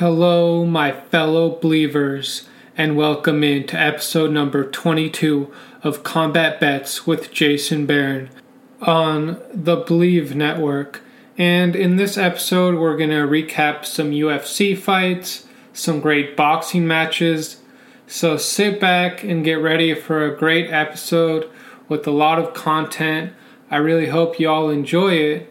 Hello, my fellow believers, and welcome in to episode number 22 of Combat Bets with Jason Barron on the Believe Network. And in this episode, we're going to recap some UFC fights, some great boxing matches. So sit back and get ready for a great episode with a lot of content. I really hope you all enjoy it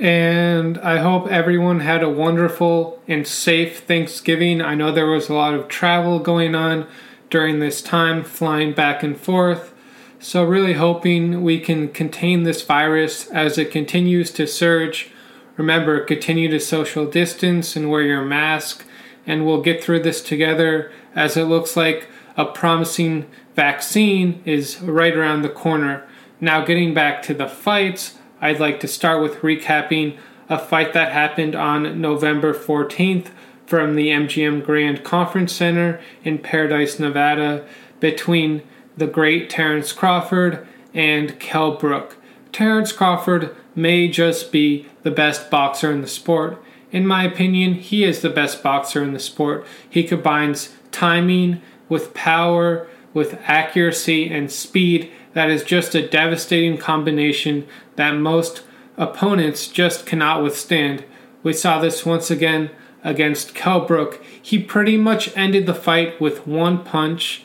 and I hope everyone had a wonderful and safe Thanksgiving. I know there was a lot of travel going on during this time, flying back and forth. So, really hoping we can contain this virus as it continues to surge. Remember, continue to social distance and wear your mask, and we'll get through this together as it looks like a promising vaccine is right around the corner. Now, getting back to the fights. I'd like to start with recapping a fight that happened on November 14th from the MGM Grand Conference Center in Paradise, Nevada, between the great Terence Crawford and Kell Brook. Terence Crawford may just be the best boxer in the sport. In my opinion, he is the best boxer in the sport. He combines timing with power, with accuracy and speed that is just a devastating combination that most opponents just cannot withstand. We saw this once again against Kell Brook. He pretty much ended the fight with one punch.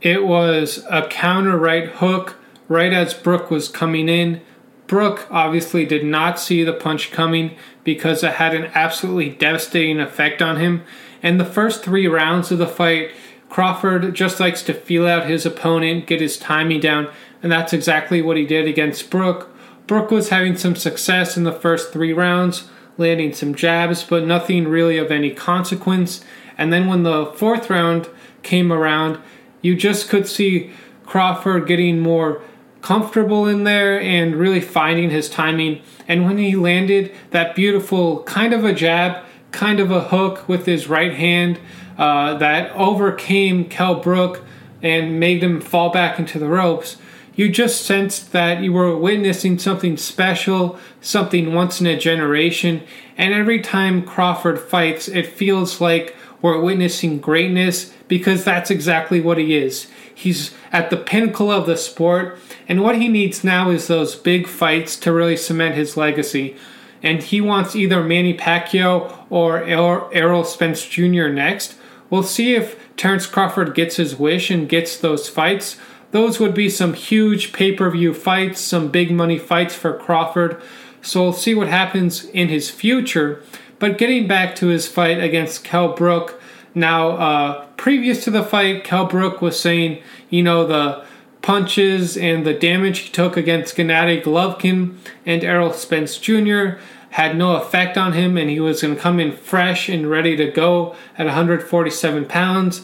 It was a counter right hook right as Brook was coming in. Brook obviously did not see the punch coming because it had an absolutely devastating effect on him. And the first three rounds of the fight, Crawford just likes to feel out his opponent, get his timing down, and that's exactly what he did against Brook. Brook was having some success in the first three rounds, landing some jabs, but nothing really of any consequence. And then when the fourth round came around, you just could see Crawford getting more comfortable in there and really finding his timing. And when he landed that beautiful kind of a jab, kind of a hook with his right hand, uh, that overcame Kell Brook and made him fall back into the ropes. You just sensed that you were witnessing something special, something once in a generation, and every time Crawford fights, it feels like we're witnessing greatness because that's exactly what he is. He's at the pinnacle of the sport, and what he needs now is those big fights to really cement his legacy and he wants either Manny Pacquiao or Errol Spence Jr. next. We'll see if Terence Crawford gets his wish and gets those fights. Those would be some huge pay per view fights, some big money fights for Crawford. So we'll see what happens in his future. But getting back to his fight against Kell Brook, now, uh, previous to the fight, Kell Brook was saying, you know, the punches and the damage he took against Gennady Golovkin and Errol Spence Jr. had no effect on him, and he was going to come in fresh and ready to go at 147 pounds.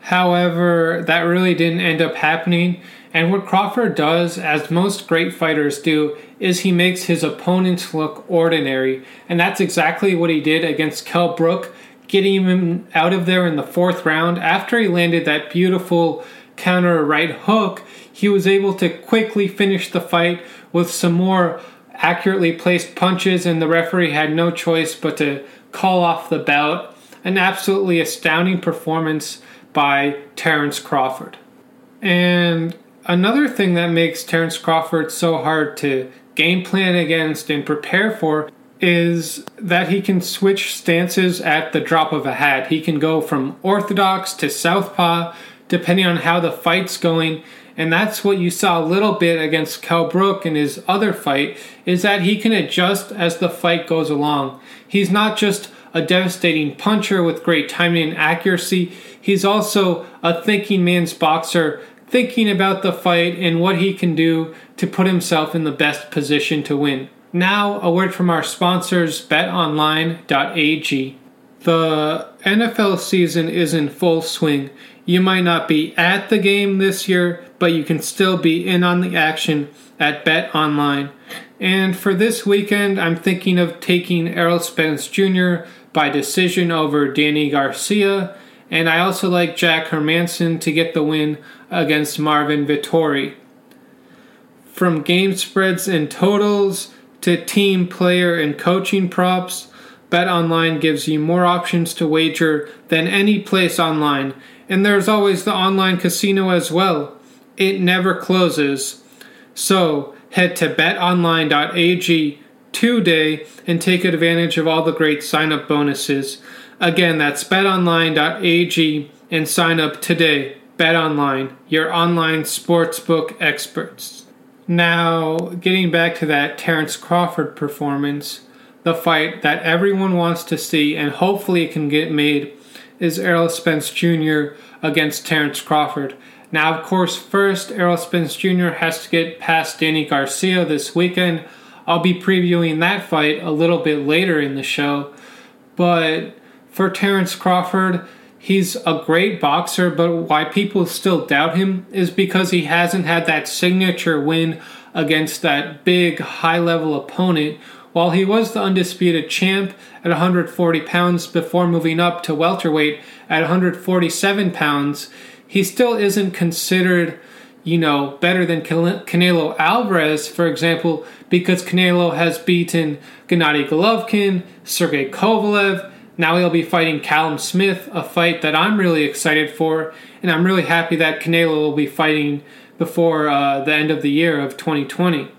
However, that really didn't end up happening. And what Crawford does, as most great fighters do, is he makes his opponents look ordinary. And that's exactly what he did against Kell Brook, getting him out of there in the fourth round after he landed that beautiful counter right hook, he was able to quickly finish the fight with some more accurately placed punches, and the referee had no choice but to call off the bout. An absolutely astounding performance by Terence Crawford. And another thing that makes Terence Crawford so hard to game plan against and prepare for is that he can switch stances at the drop of a hat. He can go from orthodox to southpaw depending on how the fight's going. And that's what you saw a little bit against Kell Brook in his other fight, is that he can adjust as the fight goes along. He's not just a devastating puncher with great timing and accuracy, he's also a thinking man's boxer, thinking about the fight and what he can do to put himself in the best position to win. Now, a word from our sponsors, betonline.ag. The NFL season is in full swing. You might not be at the game this year, but you can still be in on the action at Bet Online. And for this weekend, I'm thinking of taking Errol Spence Jr. by decision over Danny Garcia, and I also like Jack Hermanson to get the win against Marvin Vettori. From game spreads and totals to team, player, and coaching props, BetOnline gives you more options to wager than any place online, and there's always the online casino as well. It never closes. So, head to betonline.ag today and take advantage of all the great sign up bonuses. Again, that's betonline.ag and sign up today. BetOnline, your online sportsbook experts. Now, getting back to that Terence Crawford performance, the fight that everyone wants to see and hopefully can get made is Errol Spence Jr. against Terence Crawford. Now, of course, first, Errol Spence Jr. has to get past Danny Garcia this weekend. I'll be previewing that fight a little bit later in the show. But for Terence Crawford, he's a great boxer, but why people still doubt him is because he hasn't had that signature win against that big, high level opponent. While he was the undisputed champ at 140 pounds before moving up to welterweight at 147 pounds, he still isn't considered, you know, better than Canelo Alvarez, for example, because Canelo has beaten Gennady Golovkin, Sergey Kovalev. Now he'll be fighting Callum Smith, a fight that I'm really excited for, and I'm really happy that Canelo will be fighting before uh, the end of the year of 2020.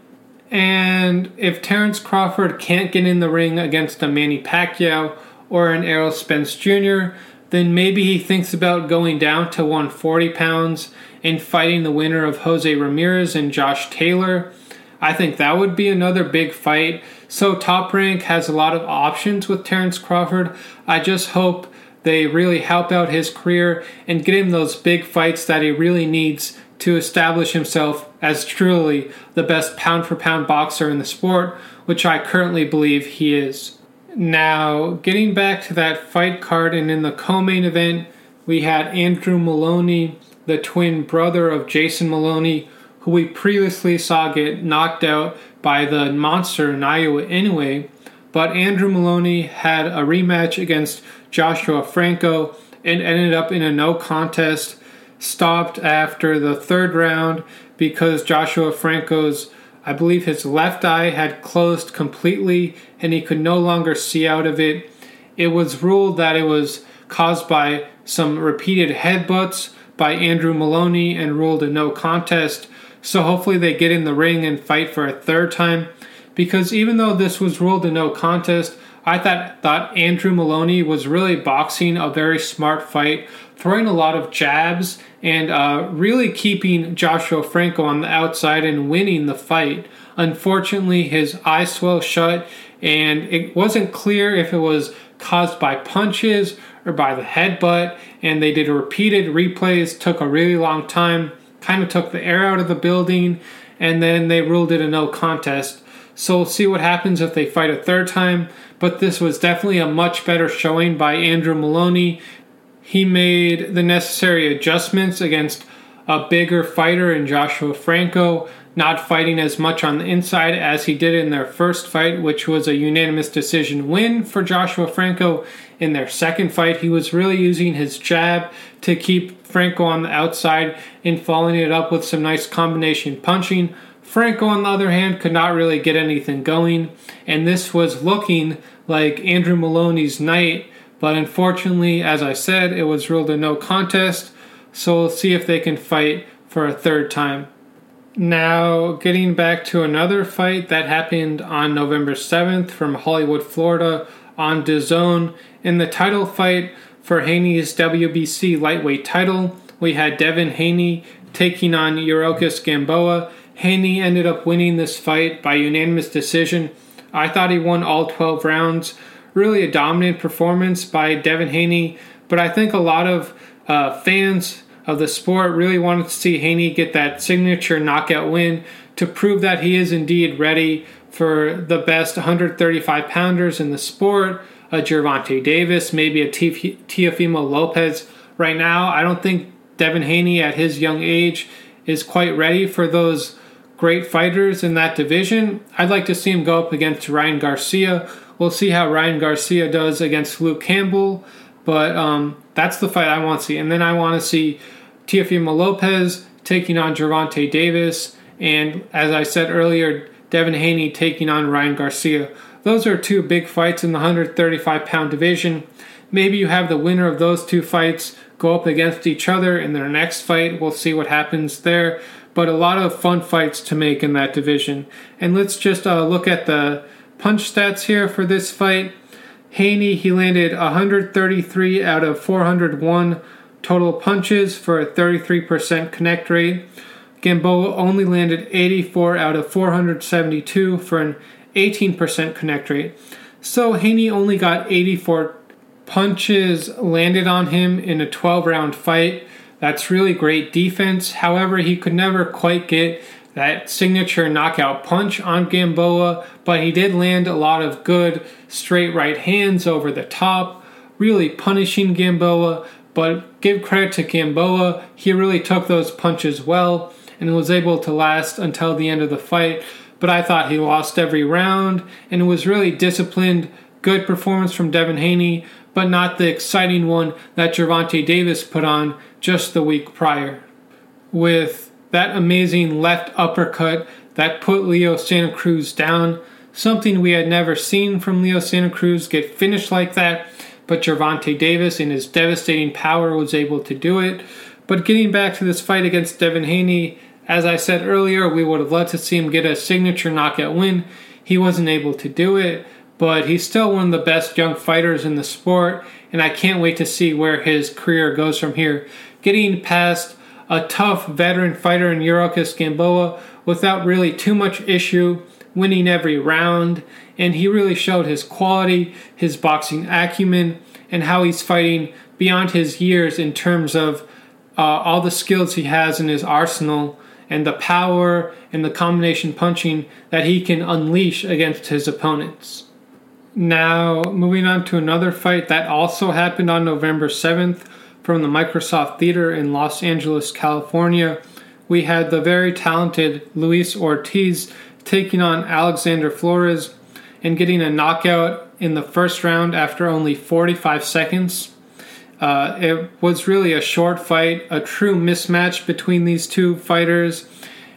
And if Terence Crawford can't get in the ring against a Manny Pacquiao or an Errol Spence Jr., then maybe he thinks about going down to 140 pounds and fighting the winner of Jose Ramirez and Josh Taylor. I think that would be another big fight. So Top Rank has a lot of options with Terence Crawford. I just hope they really help out his career and get him those big fights that he really needs to establish himself as truly the best pound for pound boxer in the sport, which I currently believe he is. Now, getting back to that fight card, and in the co main event, we had Andrew Moloney, the twin brother of Jason Moloney, who we previously saw get knocked out by the monster Naoya Inoue. But Andrew Moloney had a rematch against Joshua Franco and ended up in a no contest, stopped after the third round because Joshua Franco's I believe his left eye had closed completely and he could no longer see out of it. It was ruled that it was caused by some repeated headbutts by Andrew Moloney and ruled a no contest. So hopefully they get in the ring and fight for a third time. Because even though this was ruled a no contest, I thought thought Andrew Moloney was really boxing a very smart fight, throwing a lot of jabs and uh, really keeping Joshua Franco on the outside and winning the fight. Unfortunately, his eyes swelled shut, and it wasn't clear if it was caused by punches or by the headbutt. And they did repeated replays, took a really long time, kind of took the air out of the building, and then they ruled it a no contest. So we'll see what happens if they fight a third time. But this was definitely a much better showing by Andrew Moloney. He made the necessary adjustments against a bigger fighter in Joshua Franco, not fighting as much on the inside as he did in their first fight, which was a unanimous decision win for Joshua Franco. In their second fight, he was really using his jab to keep Franco on the outside and following it up with some nice combination punching. Franco, on the other hand, could not really get anything going, and this was looking like Andrew Moloney's night, but unfortunately, as I said, it was ruled a no contest, so we'll see if they can fight for a third time. Now, getting back to another fight that happened on November 7th from Hollywood, Florida, on DAZN. In the title fight for Haney's WBC lightweight title, we had Devin Haney taking on Yuriorkis Gamboa Haney ended up winning this fight by unanimous decision. I thought he won all 12 rounds. Really a dominant performance by Devin Haney, but I think a lot of uh, fans of the sport really wanted to see Haney get that signature knockout win to prove that he is indeed ready for the best 135 pounders in the sport a Gervonta Davis, maybe a Teofimo Lopez. Right now, I don't think Devin Haney at his young age is quite ready for those great fighters in that division. I'd like to see him go up against Ryan Garcia. We'll see how Ryan Garcia does against Luke Campbell, but um, that's the fight I want to see. And then I want to see Teofimo Lopez taking on Gervonta Davis, and as I said earlier, Devin Haney taking on Ryan Garcia. Those are two big fights in the 135 pound division. Maybe you have the winner of those two fights go up against each other in their next fight. We'll see what happens there. But a lot of fun fights to make in that division. And let's just uh, look at the punch stats here for this fight. Haney, he landed 133 out of 401 total punches for a 33% connect rate. Gamboa only landed 84 out of 472 for an 18% connect rate. So Haney only got 84 punches landed on him in a 12 round fight. That's really great defense. However, he could never quite get that signature knockout punch on Gamboa, but he did land a lot of good straight right hands over the top, really punishing Gamboa. But give credit to Gamboa, he really took those punches well and was able to last until the end of the fight. But I thought he lost every round, and it was really disciplined, good performance from Devin Haney, but not the exciting one that Gervonta Davis put on just the week prior. With that amazing left uppercut that put Leo Santa Cruz down, something we had never seen from Leo Santa Cruz get finished like that, but Gervonta Davis in his devastating power was able to do it. But getting back to this fight against Devin Haney, as I said earlier, we would have loved to see him get a signature knockout win. He wasn't able to do it but he's still one of the best young fighters in the sport, and I can't wait to see where his career goes from here. Getting past a tough veteran fighter in Yuriorkis Gamboa without really too much issue, winning every round, and he really showed his quality, his boxing acumen, and how he's fighting beyond his years in terms of uh, all the skills he has in his arsenal and the power and the combination punching that he can unleash against his opponents. Now, moving on to another fight that also happened on November 7th from the Microsoft Theater in Los Angeles, California. We had the very talented Luis Ortiz taking on Alexander Flores and getting a knockout in the first round after only 45 seconds. Uh, it was really a short fight, a true mismatch between these two fighters,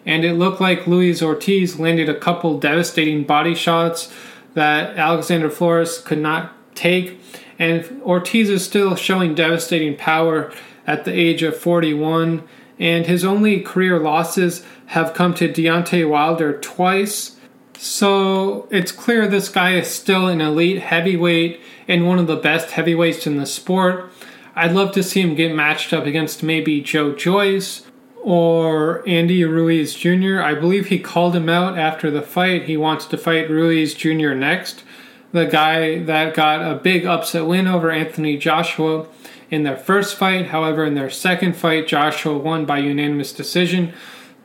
and it looked like Luis Ortiz landed a couple devastating body shots that Alexander Flores could not take. And Ortiz is still showing devastating power at the age of 41. And his only career losses have come to Deontay Wilder twice. So it's clear this guy is still an elite heavyweight and one of the best heavyweights in the sport. I'd love to see him get matched up against maybe Joe Joyce or Andy Ruiz Jr. I believe he called him out after the fight. He wants to fight Ruiz Jr. next. The guy that got a big upset win over Anthony Joshua in their first fight. However, in their second fight, Joshua won by unanimous decision.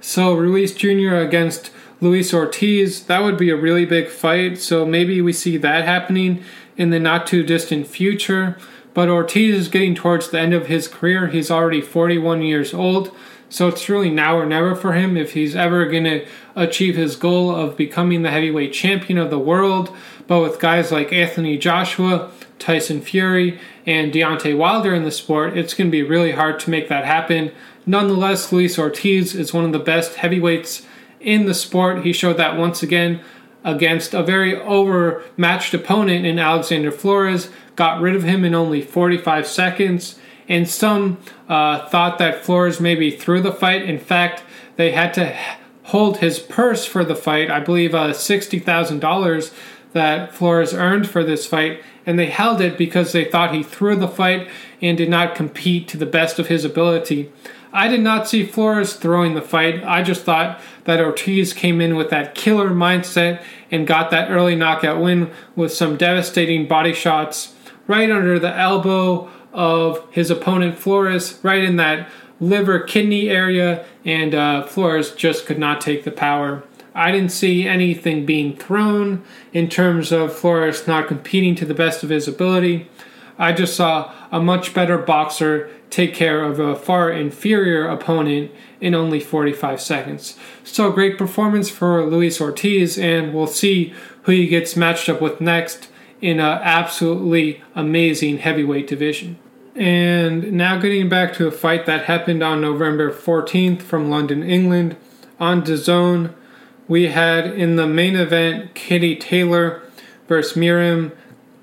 So Ruiz Jr. against Luis Ortiz, that would be a really big fight. So maybe we see that happening in the not too distant future. But Ortiz is getting towards the end of his career. He's already 41 years old. So it's really now or never for him if he's ever going to achieve his goal of becoming the heavyweight champion of the world. But with guys like Anthony Joshua, Tyson Fury, and Deontay Wilder in the sport, it's going to be really hard to make that happen. Nonetheless, Luis Ortiz is one of the best heavyweights in the sport. He showed that once again against a very overmatched opponent in Alexander Flores, got rid of him in only 45 seconds and some uh, thought that Flores maybe threw the fight. In fact, they had to hold his purse for the fight. I believe uh, $60,000 that Flores earned for this fight, and they held it because they thought he threw the fight and did not compete to the best of his ability. I did not see Flores throwing the fight. I just thought that Ortiz came in with that killer mindset and got that early knockout win with some devastating body shots right under the elbow, of his opponent Flores right in that liver kidney area, and uh, Flores just could not take the power. I didn't see anything being thrown in terms of Flores not competing to the best of his ability. I just saw a much better boxer take care of a far inferior opponent in only 45 seconds. So, great performance for Luis Ortiz, and we'll see who he gets matched up with next in an absolutely amazing heavyweight division. And now getting back to a fight that happened on November 14th from London, England. On DAZN, we had in the main event Katie Taylor versus Miriam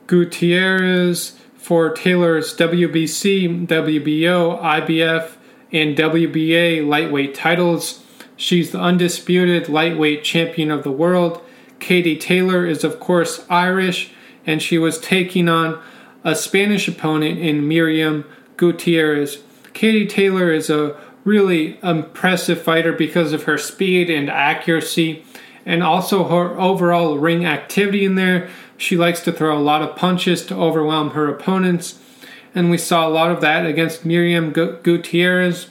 Gutierrez for Taylor's WBC, WBO, IBF, and WBA lightweight titles. She's the undisputed lightweight champion of the world. Katie Taylor is, of course, Irish, and she was taking on a Spanish opponent in Miriam Gutierrez. Katie Taylor is a really impressive fighter because of her speed and accuracy and also her overall ring activity in there. She likes to throw a lot of punches to overwhelm her opponents, and we saw a lot of that against Miriam Gutierrez.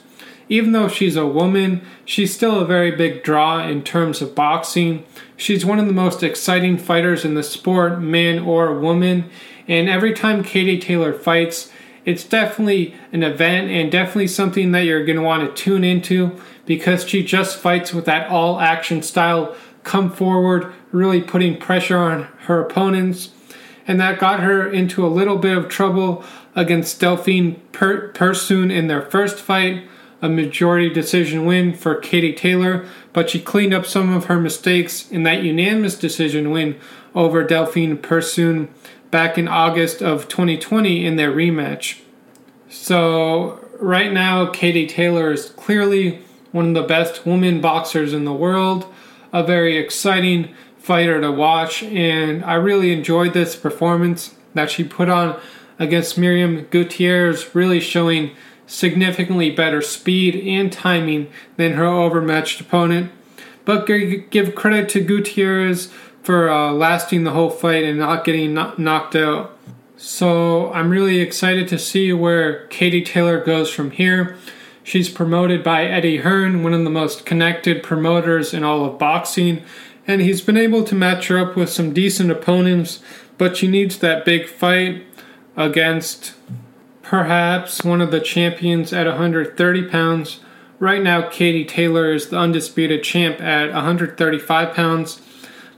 Even though she's a woman, she's still a very big draw in terms of boxing. She's one of the most exciting fighters in the sport, man or woman, and every time Katie Taylor fights, it's definitely an event and definitely something that you're going to want to tune into because she just fights with that all action style, come forward, really putting pressure on her opponents. And that got her into a little bit of trouble against Delphine per- Persoon in their first fight, a majority decision win for Katie Taylor, but she cleaned up some of her mistakes in that unanimous decision win over Delphine Persoon back in August of 2020 in their rematch. So, right now, Katie Taylor is clearly one of the best women boxers in the world, a very exciting fighter to watch, and I really enjoyed this performance that she put on against Miriam Gutierrez, really showing significantly better speed and timing than her overmatched opponent. But give credit to Gutierrez for uh, lasting the whole fight and not getting knocked out. So I'm really excited to see where Katie Taylor goes from here. She's promoted by Eddie Hearn, one of the most connected promoters in all of boxing, and he's been able to match her up with some decent opponents, but she needs that big fight against perhaps one of the champions at 130 pounds. Right now, Katie Taylor is the undisputed champ at 135 pounds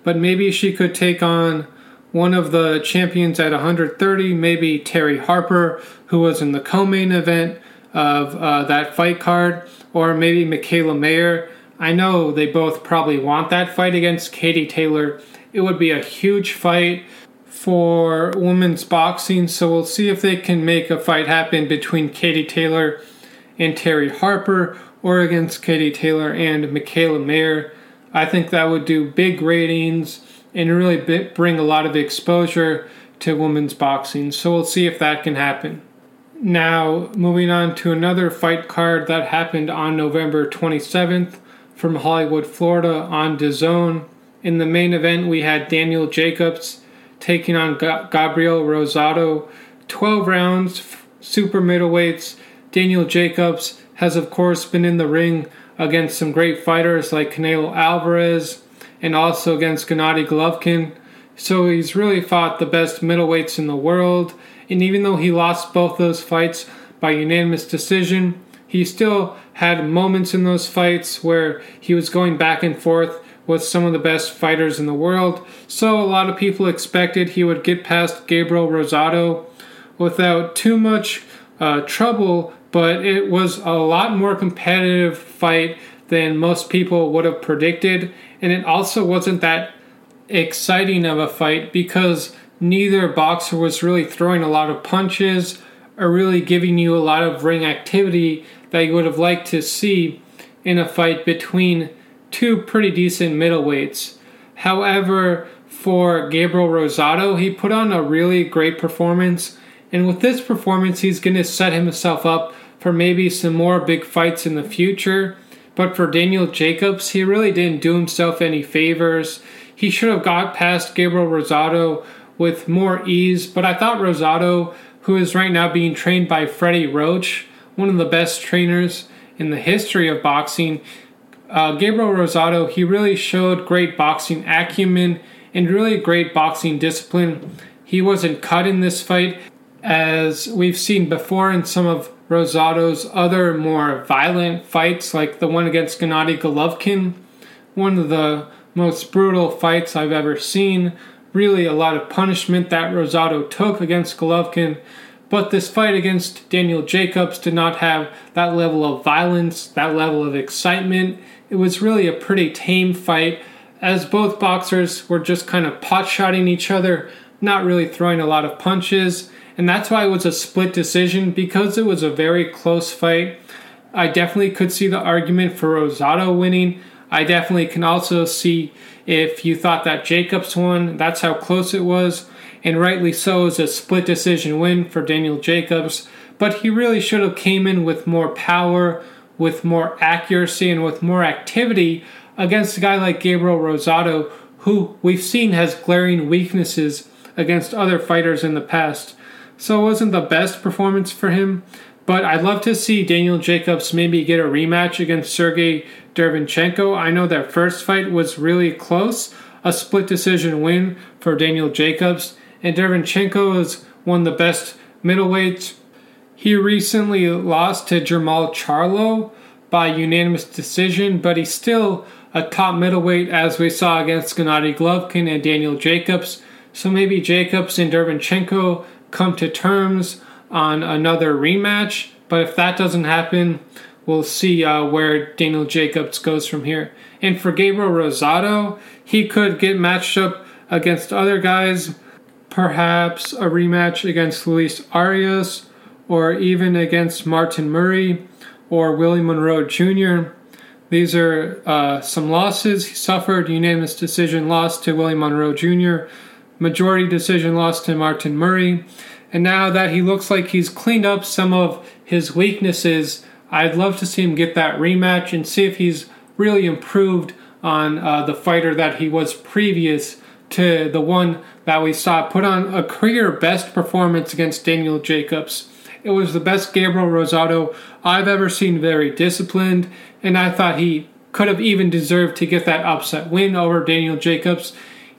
but maybe she could take on one of the champions at 130, maybe Terri Harper, who was in the co main event of uh, that fight card, or maybe Mikaela Mayer. I know they both probably want that fight against Katie Taylor. It would be a huge fight for women's boxing, so we'll see if they can make a fight happen between Katie Taylor and Terri Harper, or against Katie Taylor and Mikaela Mayer. I think that would do big ratings and really bring a lot of exposure to women's boxing. So we'll see if that can happen. Now, moving on to another fight card that happened on November 27th from Hollywood, Florida on DAZN. In the main event, we had Daniel Jacobs taking on Gabriel Rosado. 12 rounds, super middleweights. Daniel Jacobs has, of course, been in the ring against some great fighters like Canelo Alvarez and also against Gennady Golovkin. So he's really fought the best middleweights in the world. And even though he lost both those fights by unanimous decision, he still had moments in those fights where he was going back and forth with some of the best fighters in the world. So a lot of people expected he would get past Gabriel Rosado without too much uh, trouble but it was a lot more competitive fight than most people would have predicted, and it also wasn't that exciting of a fight because neither boxer was really throwing a lot of punches or really giving you a lot of ring activity that you would have liked to see in a fight between two pretty decent middleweights. However, for Gabriel Rosado, he put on a really great performance, and with this performance, he's going to set himself up for maybe some more big fights in the future. But for Daniel Jacobs, he really didn't do himself any favors. He should have got past Gabriel Rosado with more ease. But I thought Rosado, who is right now being trained by Freddie Roach, one of the best trainers in the history of boxing, uh, Gabriel Rosado, he really showed great boxing acumen and really great boxing discipline. He wasn't cut in this fight, as we've seen before in some of Rosado's other more violent fights, like the one against Gennady Golovkin, one of the most brutal fights I've ever seen. Really, a lot of punishment that Rosado took against Golovkin. But this fight against Daniel Jacobs did not have that level of violence, that level of excitement. It was really a pretty tame fight, as both boxers were just kind of pot shotting each other, not really throwing a lot of punches. And that's why it was a split decision because it was a very close fight. I definitely could see the argument for Rosado winning. I definitely can also see if you thought that Jacobs won, that's how close it was and rightly so is a split decision win for Daniel Jacobs. But he really should have came in with more power, with more accuracy, and with more activity against a guy like Gabriel Rosado, who we've seen has glaring weaknesses against other fighters in the past. So it wasn't the best performance for him, but I'd love to see Daniel Jacobs maybe get a rematch against Sergey Derevyanchenko. I know that first fight was really close, a split decision win for Daniel Jacobs, and Derevyanchenko is one of the best middleweights. He recently lost to Jermall Charlo by unanimous decision, but he's still a top middleweight as we saw against Gennady Golovkin and Daniel Jacobs. So maybe Jacobs and Derevyanchenko come to terms on another rematch, but if that doesn't happen, we'll see uh, where Daniel Jacobs goes from here. And for Gabriel Rosado, he could get matched up against other guys perhaps a rematch against Luis Arias or even against Martin Murray or Willie Monroe Jr. These are uh, some losses. He suffered unanimous decision loss to Willie Monroe Jr., majority decision loss to Martin Murray. And now that he looks like he's cleaned up some of his weaknesses, I'd love to see him get that rematch and see if he's really improved on uh, the fighter that he was previous to the one that we saw put on a career best performance against Daniel Jacobs. It was the best Gabriel Rosado I've ever seen, very disciplined, and I thought he could have even deserved to get that upset win over Daniel Jacobs.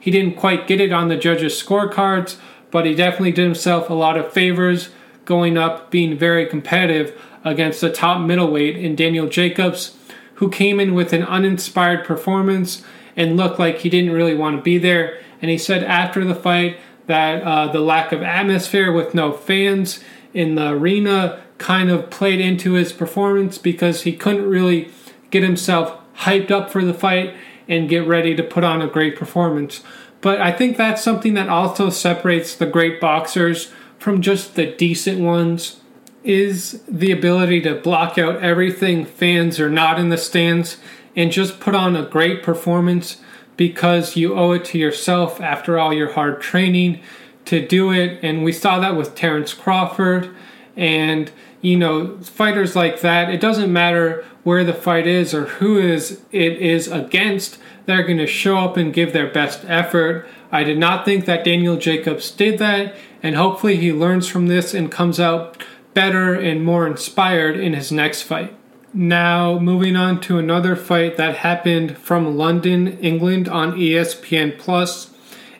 He didn't quite get it on the judges' scorecards, but he definitely did himself a lot of favors going up, being very competitive against the top middleweight in Daniel Jacobs, who came in with an uninspired performance and looked like he didn't really want to be there. And he said after the fight that uh, the lack of atmosphere with no fans in the arena kind of played into his performance because he couldn't really get himself hyped up for the fight and get ready to put on a great performance. But I think that's something that also separates the great boxers from just the decent ones is the ability to block out everything fans are not in the stands and just put on a great performance because you owe it to yourself after all your hard training to do it. And we saw that with Terence Crawford and you know fighters like that. It doesn't matter where the fight is or who is it is against. They're going to show up and give their best effort. I did not think that Daniel Jacobs did that, and hopefully he learns from this and comes out better and more inspired in his next fight. Now, moving on to another fight that happened from London, England on ESPN Plus.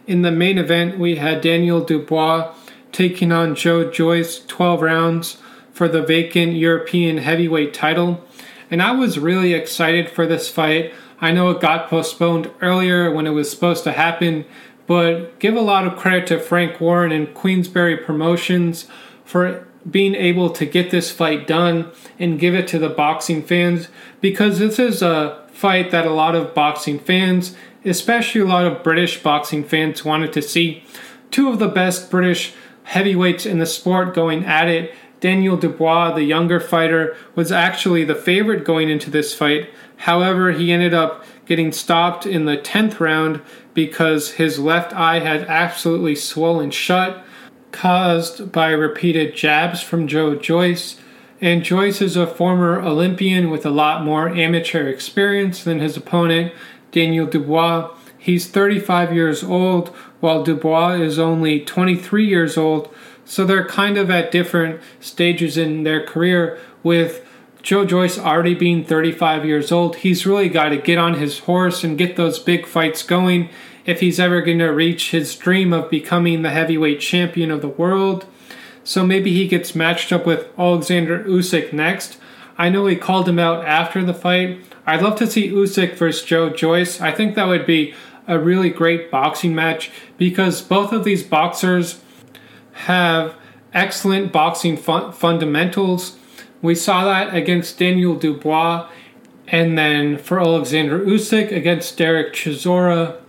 In the main event, we had Daniel Dubois taking on Joe Joyce 12 rounds for the vacant European heavyweight title. And I was really excited for this fight. I know it got postponed earlier when it was supposed to happen, but give a lot of credit to Frank Warren and Queensberry Promotions for being able to get this fight done and give it to the boxing fans because this is a fight that a lot of boxing fans, especially a lot of British boxing fans, wanted to see. Two of the best British heavyweights in the sport going at it. Daniel Dubois, the younger fighter, was actually the favorite going into this fight. However, he ended up getting stopped in the 10th round because his left eye had absolutely swollen shut caused by repeated jabs from Joe Joyce. And Joyce is a former Olympian with a lot more amateur experience than his opponent, Daniel Dubois. He's 35 years old, while Dubois is only 23 years old, so they're kind of at different stages in their career, with Joe Joyce already being 35 years old, he's really got to get on his horse and get those big fights going if he's ever going to reach his dream of becoming the heavyweight champion of the world. So maybe he gets matched up with Alexander Usyk next. I know he called him out after the fight. I'd love to see Usyk versus Joe Joyce. I think that would be a really great boxing match because both of these boxers have excellent boxing fun- fundamentals. We saw that against Daniel Dubois and then for Alexander Usyk against Derek Chisora.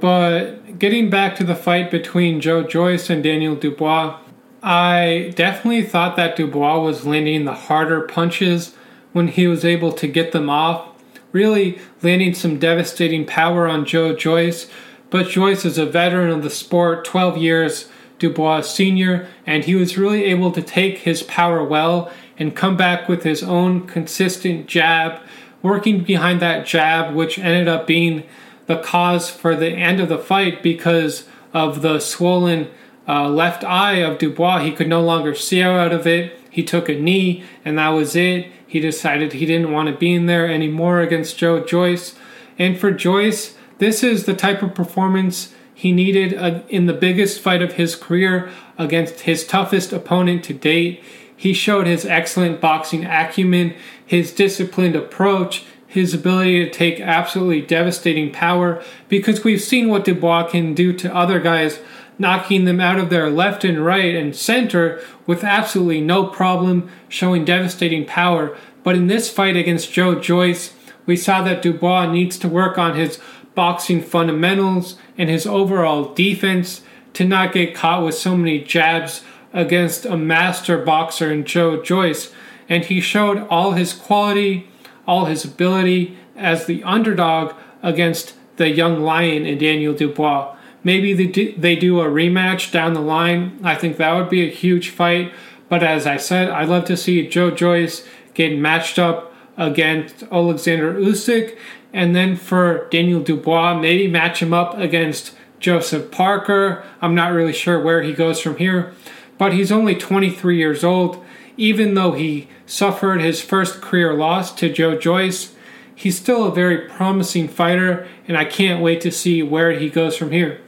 But getting back to the fight between Joe Joyce and Daniel Dubois, I definitely thought that Dubois was landing the harder punches when he was able to get them off, really landing some devastating power on Joe Joyce. But Joyce is a veteran of the sport, 12 years Dubois senior, and he was really able to take his power well and come back with his own consistent jab, working behind that jab, which ended up being the cause for the end of the fight because of the swollen uh, left eye of Dubois. He could no longer see out of it. He took a knee, and that was it. He decided he didn't want to be in there anymore against Joe Joyce. And for Joyce, this is the type of performance he needed uh, in the biggest fight of his career against his toughest opponent to date. He showed his excellent boxing acumen, his disciplined approach, his ability to take absolutely devastating power because we've seen what Dubois can do to other guys knocking them out of their left and right and center with absolutely no problem, showing devastating power. But in this fight against Joe Joyce, we saw that Dubois needs to work on his boxing fundamentals and his overall defense to not get caught with so many jabs against a master boxer in Joe Joyce. And he showed all his quality, all his ability as the underdog against the young lion in Daniel Dubois. Maybe they do, they do a rematch down the line. I think that would be a huge fight. But as I said, I'd love to see Joe Joyce get matched up against Alexander Usyk. And then for Daniel Dubois, maybe match him up against Joseph Parker. I'm not really sure where he goes from here. But he's only 23 years old. Even though he suffered his first career loss to Joe Joyce, he's still a very promising fighter, and I can't wait to see where he goes from here.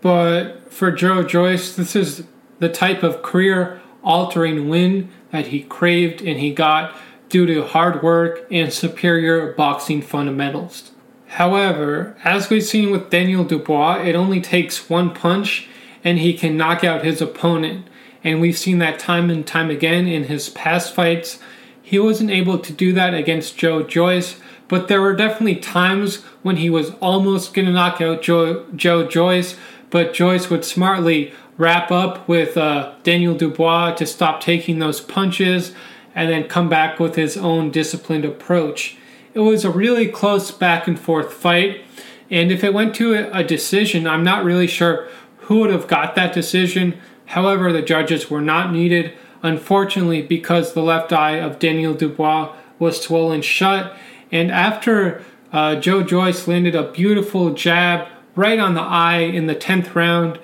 But for Joe Joyce, this is the type of career altering win that he craved and he got due to hard work and superior boxing fundamentals. However, as we've seen with Daniel Dubois, it only takes one punch and he can knock out his opponent. And we've seen that time and time again in his past fights. He wasn't able to do that against Joe Joyce, but there were definitely times when he was almost going to knock out Joe, Joe Joyce, but Joyce would smartly wrap up with uh, Daniel Dubois to stop taking those punches and then come back with his own disciplined approach. It was a really close back and forth fight, and if it went to a decision, I'm not really sure who would have got that decision. However, the judges were not needed, unfortunately, because the left eye of Daniel Dubois was swollen shut. And after uh, Joe Joyce landed a beautiful jab right on the eye in the 10th round.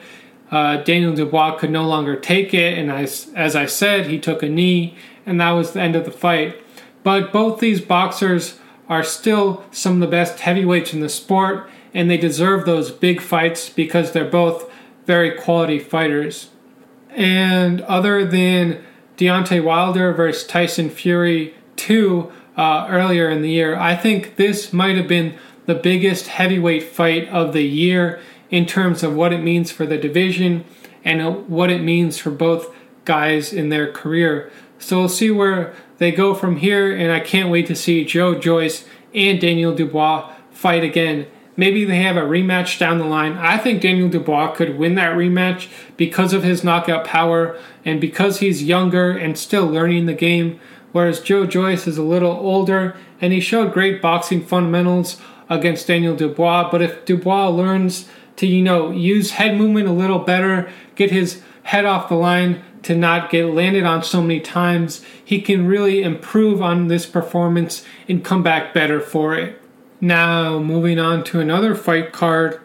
Uh, Daniel Dubois could no longer take it, and as, as I said, he took a knee, and that was the end of the fight. But both these boxers are still some of the best heavyweights in the sport, and they deserve those big fights because they're both very quality fighters. And other than Deontay Wilder versus Tyson Fury 2 uh, earlier in the year, I think this might have been the biggest heavyweight fight of the year in terms of what it means for the division and what it means for both guys in their career. So we'll see where they go from here, and I can't wait to see Joe Joyce and Daniel Dubois fight again. Maybe they have a rematch down the line. I think Daniel Dubois could win that rematch because of his knockout power and because he's younger and still learning the game, whereas Joe Joyce is a little older and he showed great boxing fundamentals against Daniel Dubois. But if Dubois learns to, you know, use head movement a little better, get his head off the line to not get landed on so many times, he can really improve on this performance and come back better for it. Now, moving on to another fight card,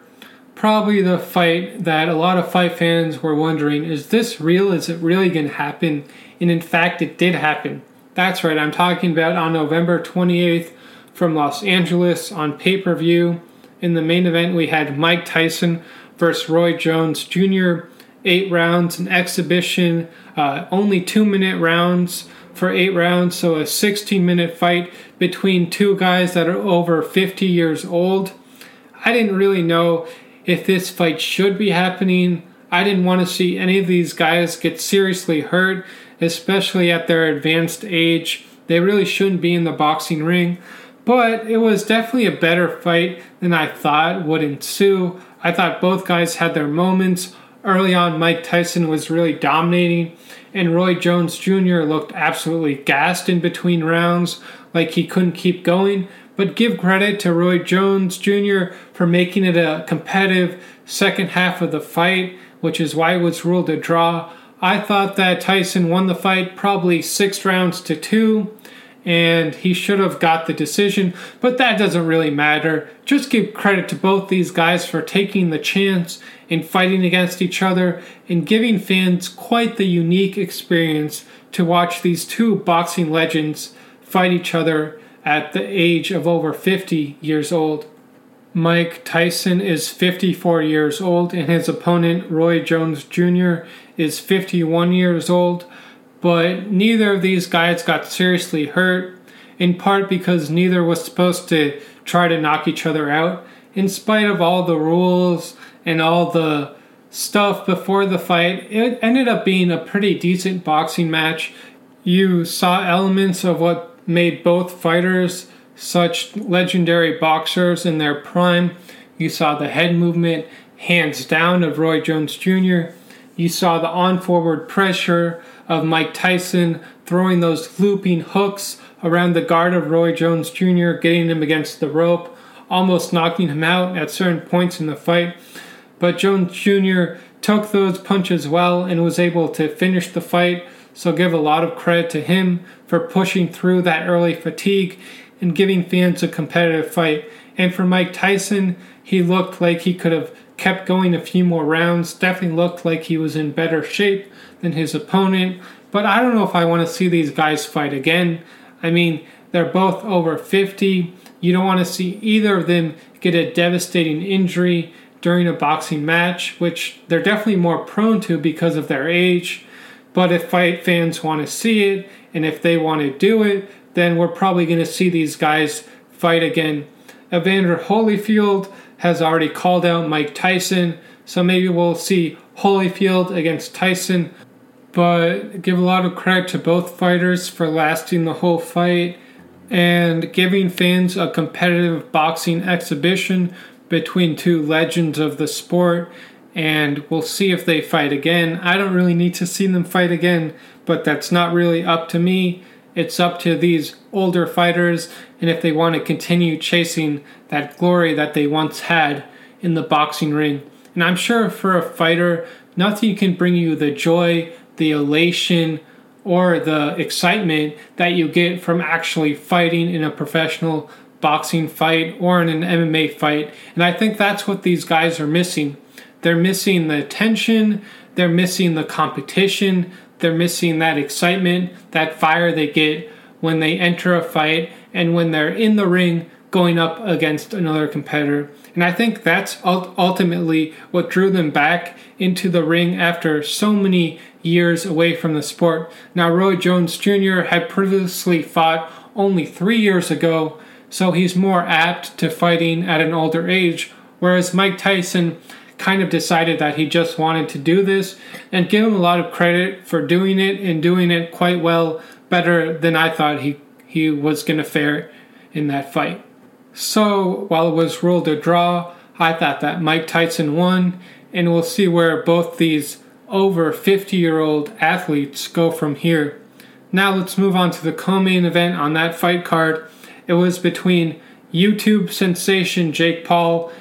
probably the fight that a lot of fight fans were wondering is this real? Is it really going to happen? And in fact, it did happen. That's right, I'm talking about on November 28th from Los Angeles on pay per view. In the main event, we had Mike Tyson versus Roy Jones Jr. Eight rounds, an exhibition, uh, only two minute rounds for eight rounds, so a 16 minute fight between two guys that are over 50 years old. I didn't really know if this fight should be happening. I didn't want to see any of these guys get seriously hurt, especially at their advanced age. They really shouldn't be in the boxing ring. But it was definitely a better fight than I thought would ensue. I thought both guys had their moments. Early on, Mike Tyson was really dominating, and Roy Jones Jr. looked absolutely gassed in between rounds, like he couldn't keep going. But give credit to Roy Jones Jr. for making it a competitive second half of the fight, which is why it was ruled a draw. I thought that Tyson won the fight probably six rounds to two and he should have got the decision, but that doesn't really matter. Just give credit to both these guys for taking the chance and fighting against each other and giving fans quite the unique experience to watch these two boxing legends fight each other at the age of over 50 years old. Mike Tyson is 54 years old, and his opponent, Roy Jones Jr., is 51 years old but neither of these guys got seriously hurt, in part because neither was supposed to try to knock each other out. In spite of all the rules and all the stuff before the fight, it ended up being a pretty decent boxing match. You saw elements of what made both fighters such legendary boxers in their prime. You saw the head movement, hands down, of Roy Jones Jr. You saw the on forward pressure of Mike Tyson throwing those looping hooks around the guard of Roy Jones Jr., getting him against the rope, almost knocking him out at certain points in the fight. But Jones Jr. took those punches well and was able to finish the fight, so give a lot of credit to him for pushing through that early fatigue and giving fans a competitive fight. And for Mike Tyson, he looked like he could have kept going a few more rounds, definitely looked like he was in better shape than his opponent. But I don't know if I want to see these guys fight again. I mean, they're both over 50. You don't want to see either of them get a devastating injury during a boxing match, which they're definitely more prone to because of their age. But if fight fans want to see it and if they want to do it, then we're probably going to see these guys fight again. Evander Holyfield has already called out Mike Tyson, so maybe we'll see Holyfield against Tyson but give a lot of credit to both fighters for lasting the whole fight and giving fans a competitive boxing exhibition between two legends of the sport. And we'll see if they fight again. I don't really need to see them fight again, but that's not really up to me. It's up to these older fighters, and if they want to continue chasing that glory that they once had in the boxing ring. And I'm sure for a fighter, nothing can bring you the joy the elation or the excitement that you get from actually fighting in a professional boxing fight or in an MMA fight. And I think that's what these guys are missing. They're missing the tension, they're missing the competition, they're missing that excitement, that fire they get when they enter a fight and when they're in the ring going up against another competitor. And I think that's ultimately what drew them back into the ring after so many years away from the sport. Now, Roy Jones Jr. had previously fought only three years ago, so he's more apt to fighting at an older age, whereas Mike Tyson kind of decided that he just wanted to do this and give him a lot of credit for doing it and doing it quite well, better than I thought he, he was going to fare in that fight. So, while it was ruled a draw, I thought that Mike Tyson won, and we'll see where both these over 50 year old athletes go from here. Now let's move on to the co main event on that fight card. It was between YouTube sensation Jake Paul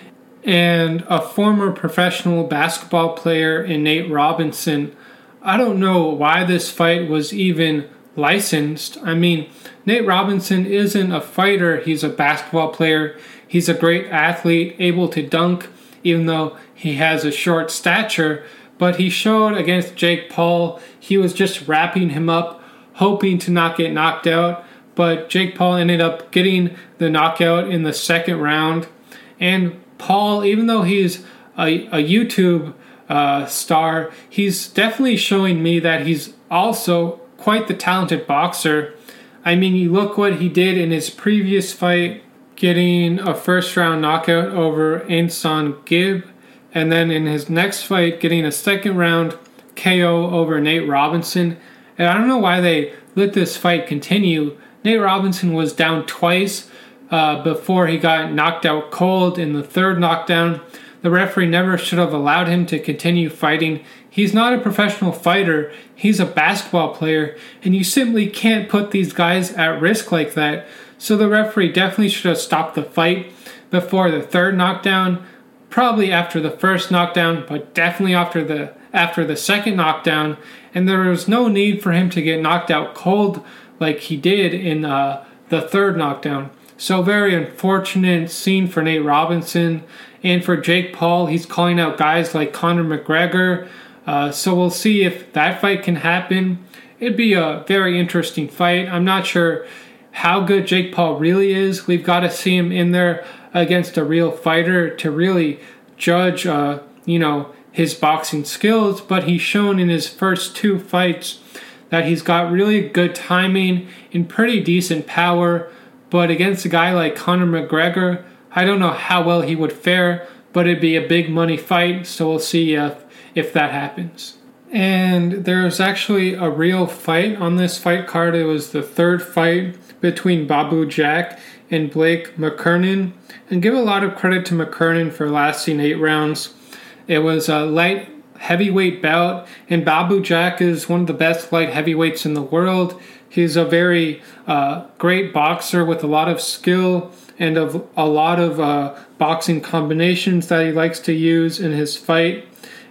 and a former professional basketball player in Nate Robinson. I don't know why this fight was even licensed. I mean, Nate Robinson isn't a fighter, he's a basketball player. He's a great athlete, able to dunk, even though he has a short stature. But he showed against Jake Paul, he was just wrapping him up hoping to not get knocked out, but Jake Paul ended up getting the knockout in the second round. And Paul, even though he's a, a YouTube uh, star, he's definitely showing me that he's also quite the talented boxer. I mean, you look what he did in his previous fight, getting a first round knockout over AnEsonGib, and then in his next fight, getting a second round KO over Nate Robinson. And I don't know why they let this fight continue. Nate Robinson was down twice uh, before he got knocked out cold in the third knockdown. The referee never should have allowed him to continue fighting. He's not a professional fighter, he's a basketball player, and you simply can't put these guys at risk like that. So the referee definitely should have stopped the fight before the third knockdown, probably after the first knockdown, but definitely after the after the second knockdown, and there was no need for him to get knocked out cold like he did in uh, the third knockdown. So very unfortunate scene for Nate Robinson and for Jake Paul. He's calling out guys like Conor McGregor. Uh, so we'll see if that fight can happen. It'd be a very interesting fight. I'm not sure how good Jake Paul really is. We've got to see him in there against a real fighter to really judge, uh, you know, his boxing skills. But he's shown in his first two fights that he's got really good timing and pretty decent power. But against a guy like Conor McGregor, I don't know how well he would fare, but it'd be a big money fight, so we'll see if, if that happens. And there's actually a real fight on this fight card. It was the third fight between Badou Jack and Blake McKernan. And give a lot of credit to McKernan for lasting eight rounds. It was a light heavyweight bout, and Badou Jack is one of the best light heavyweights in the world. He's a very uh, great boxer with a lot of skill and of a lot of uh, boxing combinations that he likes to use in his fight.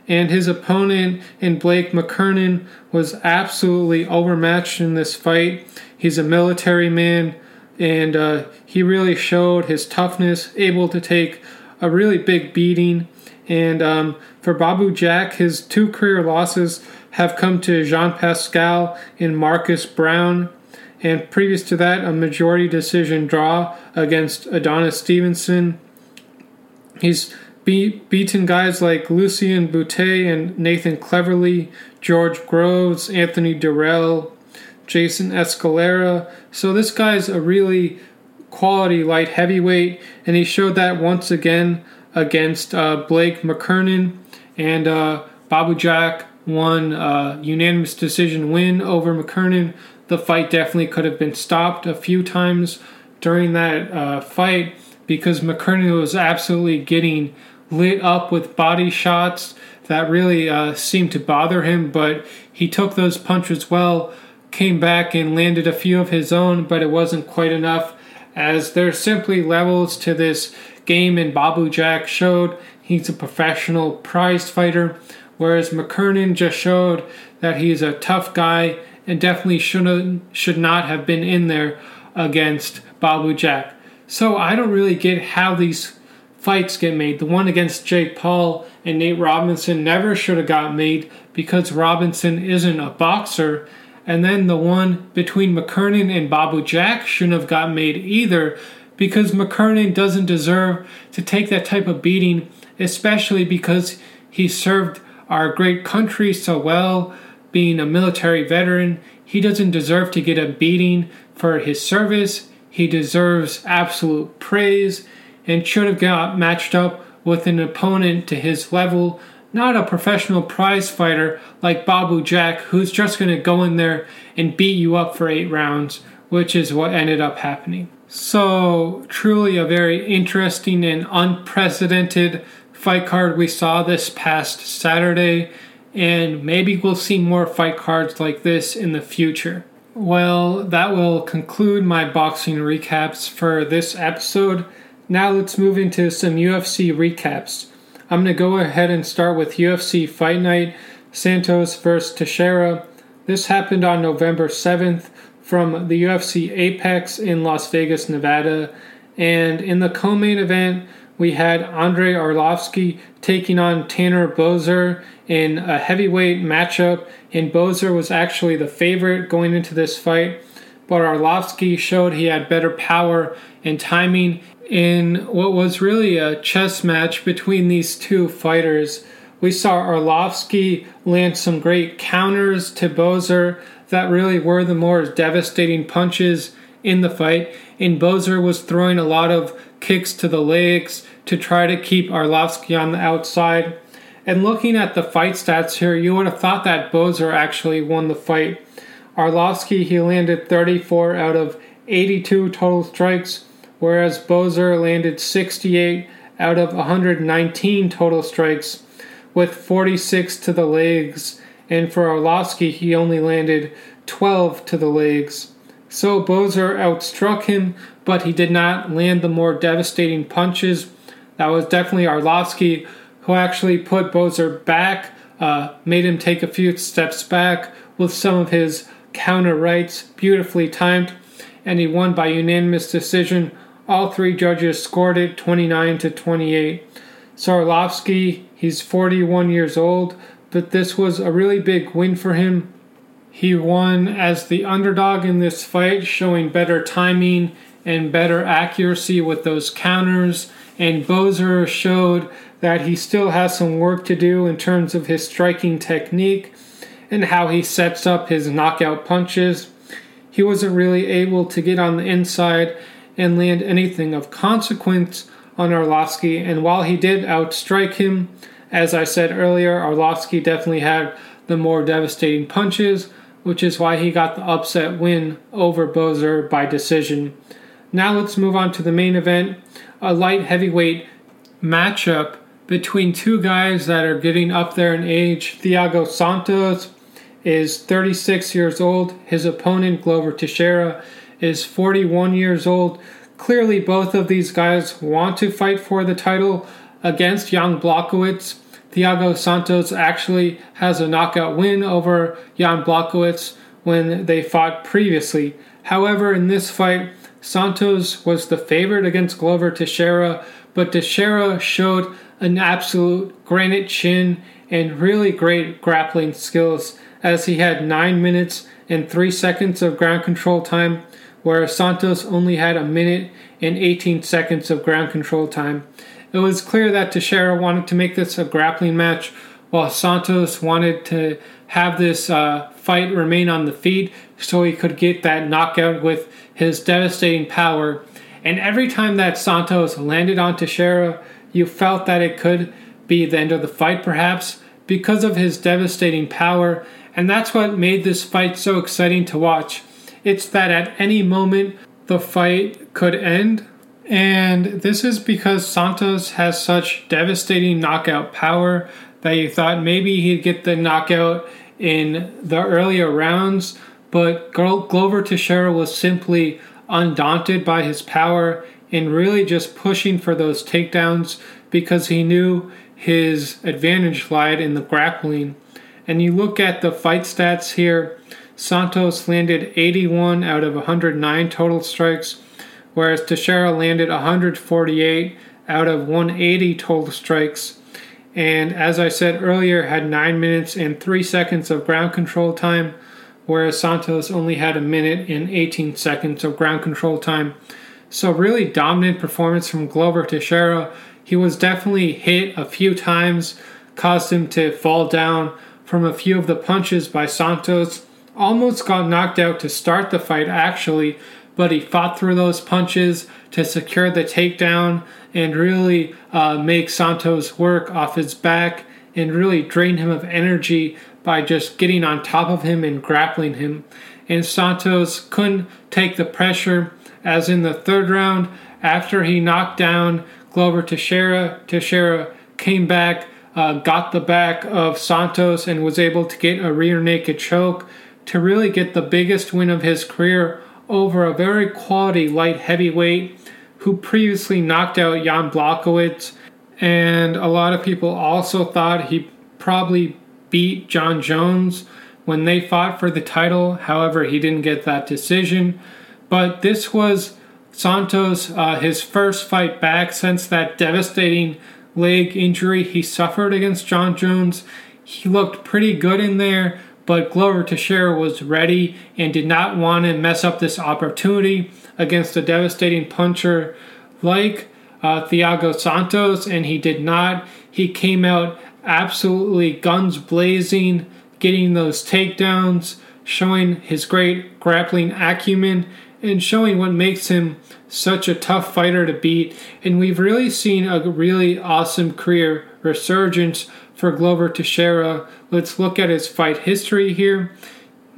And his opponent in Blake McKernan was absolutely overmatched in this fight. He's a military man, and uh, he really showed his toughness, able to take a really big beating. And um, for Badou Jack, his two career losses have come to Jean Pascal and Marcus Browne. And previous to that, a majority decision draw against Adonis Stevenson. He's beat, beaten guys like Lucian Bute and Nathan Cleverly, George Groves, Anthony Dirrell, Jason Escalera. So this guy's a really quality light heavyweight, and he showed that once again against uh, Blake McKernan and uh, Badou Jack won a unanimous decision win over McKernan. The fight definitely could have been stopped a few times during that uh, fight because McKernan was absolutely getting lit up with body shots that really uh, seemed to bother him, but he took those punches well, came back and landed a few of his own, but it wasn't quite enough as there's simply levels to this game and Badou Jack showed he's a professional prize fighter whereas McKernan just showed that he's a tough guy and definitely should should not have been in there against Badou Jack. So I don't really get how these fights get made. The one against Jake Paul and Nate Robinson never should have got made because Robinson isn't a boxer. And then the one between McKernan and Badou Jack shouldn't have got made either because McKernan doesn't deserve to take that type of beating, especially because he served our great country so well, being a military veteran. He doesn't deserve to get a beating for his service. He deserves absolute praise and should have got matched up with an opponent to his level, not a professional prize fighter like Badou Jack, who's just going to go in there and beat you up for eight rounds, which is what ended up happening. So, truly a very interesting and unprecedented fight card we saw this past Saturday, and maybe we'll see more fight cards like this in the future. Well, that will conclude my boxing recaps for this episode. Now let's move into some UFC recaps. I'm going to go ahead and start with UFC Fight Night Santos vs. Teixeira. This happened on November 7th from the UFC Apex in Las Vegas, Nevada. And in the co main event, we had Andrei Arlovsky taking on Tanner Boser in a heavyweight matchup, and Boser was actually the favorite going into this fight. But Arlovsky showed he had better power and timing in what was really a chess match between these two fighters. We saw Arlovsky land some great counters to Boser that really were the more devastating punches in the fight, and Boser was throwing a lot of kicks to the legs to try to keep Arlovsky on the outside. And looking at the fight stats here, you would have thought that Boser actually won the fight. Arlovsky, he landed 34 out of 82 total strikes, whereas Boser landed 68 out of 119 total strikes, with 46 to the legs. And for Arlovsky, he only landed 12 to the legs. So Boser outstruck him, but he did not land the more devastating punches. That was definitely Arlovsky who actually put Boser back, uh, made him take a few steps back with some of his counter rights, beautifully timed, and he won by unanimous decision. All three judges scored it 29 to 28. Sarlovsky, he's 41 years old, but this was a really big win for him. He won as the underdog in this fight, showing better timing and better accuracy with those counters. And Boser showed that he still has some work to do in terms of his striking technique and how he sets up his knockout punches. He wasn't really able to get on the inside and land anything of consequence on Arlovsky, and while he did outstrike him, as I said earlier, Arlovsky definitely had the more devastating punches, which is why he got the upset win over Boser by decision. Now let's move on to the main event a light heavyweight matchup between two guys that are getting up there in age. Thiago Santos is 36 years old, his opponent, Glover Teixeira, is 41 years old. Clearly, both of these guys want to fight for the title against Jan Blachowicz. Thiago Santos actually has a knockout win over Jan Blachowicz when they fought previously. However, in this fight, Santos was the favorite against Glover Teixeira, but Teixeira showed an absolute granite chin and really great grappling skills as he had 9 minutes and 3 seconds of ground control time, whereas Santos only had a minute and 18 seconds of ground control time. It was clear that Teixeira wanted to make this a grappling match, while Santos wanted to have this uh, fight remain on the feet so he could get that knockout with his devastating power. And every time that Santos landed on Teixeira, you felt that it could be the end of the fight, perhaps, because of his devastating power. And that's what made this fight so exciting to watch. It's that at any moment the fight could end and this is because Santos has such devastating knockout power that you thought maybe he'd get the knockout in the earlier rounds, but Glover Teixeira was simply undaunted by his power and really just pushing for those takedowns because he knew his advantage lied in the grappling. And you look at the fight stats here Santos landed 81 out of 109 total strikes whereas Teixeira landed 148 out of 180 total strikes. And as I said earlier, had 9 minutes and 3 seconds of ground control time, whereas Santos only had a minute and 18 seconds of ground control time. So, really dominant performance from Glover Teixeira. He was definitely hit a few times, caused him to fall down from a few of the punches by Santos. Almost got knocked out to start the fight, actually, but he fought through those punches to secure the takedown and really uh, make Santos work off his back and really drain him of energy by just getting on top of him and grappling him. And Santos couldn't take the pressure, as in the third round, after he knocked down Glover Teixeira, Teixeira came back, uh, got the back of Santos, and was able to get a rear naked choke to really get the biggest win of his career over a very quality light heavyweight who previously knocked out Jan Blachowicz. And a lot of people also thought he probably beat Jon Jones when they fought for the title. However, he didn't get that decision. But this was Santos, uh, his first fight back since that devastating leg injury he suffered against Jon Jones. He looked pretty good in there, but Glover Teixeira was ready and did not want to mess up this opportunity against a devastating puncher like uh, Thiago Santos, and he did not. He came out absolutely guns blazing, getting those takedowns, showing his great grappling acumen, and showing what makes him such a tough fighter to beat. And we've really seen a really awesome career resurgence for Glover Teixeira. Let's look at his fight history here.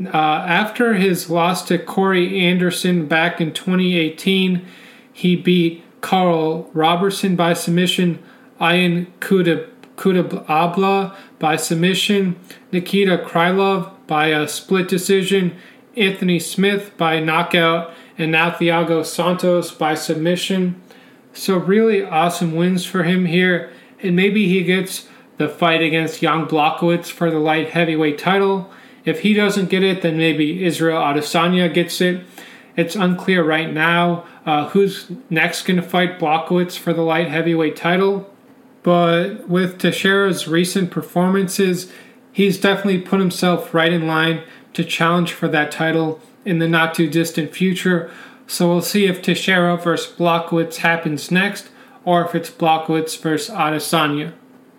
Uh, after his loss to Corey Anderson back in 2018, he beat Karl Roberson by submission, Ian Cutelaba by submission, Nikita Krylov by a split decision, Anthony Smith by knockout, and now Thiago Santos by submission. So, really awesome wins for him here. And maybe he gets the fight against Jan Blachowicz for the light heavyweight title. If he doesn't get it, then maybe Israel Adesanya gets it. It's unclear right now uh, who's next going to fight Blachowicz for the light heavyweight title. But with Teixeira's recent performances, he's definitely put himself right in line to challenge for that title in the not too distant future. So we'll see if Teixeira versus Blachowicz happens next or if it's Blachowicz versus Adesanya.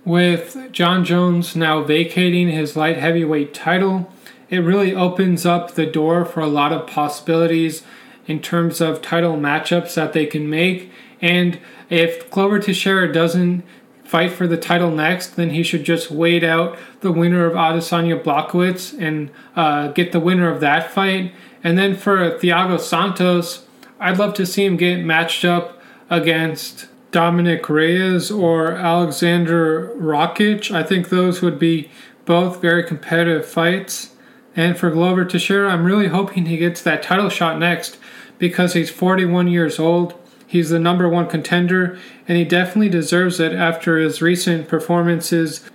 With Jon Jones now vacating his light heavyweight title, it really opens up the door for a lot of possibilities in terms of title matchups that they can make. And if Glover Teixeira doesn't fight for the title next, then he should just wait out the winner of Adesanya Blachowicz and uh, get the winner of that fight. And then for Thiago Santos, I'd love to see him get matched up against Dominick Reyes or Alexander Rakic. I think those would be both very competitive fights. And for Glover Teixeira, I'm really hoping he gets that title shot next because he's 41 years old. He's the number one contender, and he definitely deserves it after his recent performances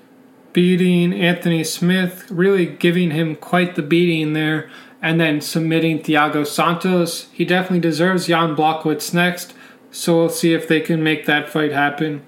beating Anthony Smith, really giving him quite the beating there, and then submitting Thiago Santos. He definitely deserves Jan Blachowicz next, so we'll see if they can make that fight happen.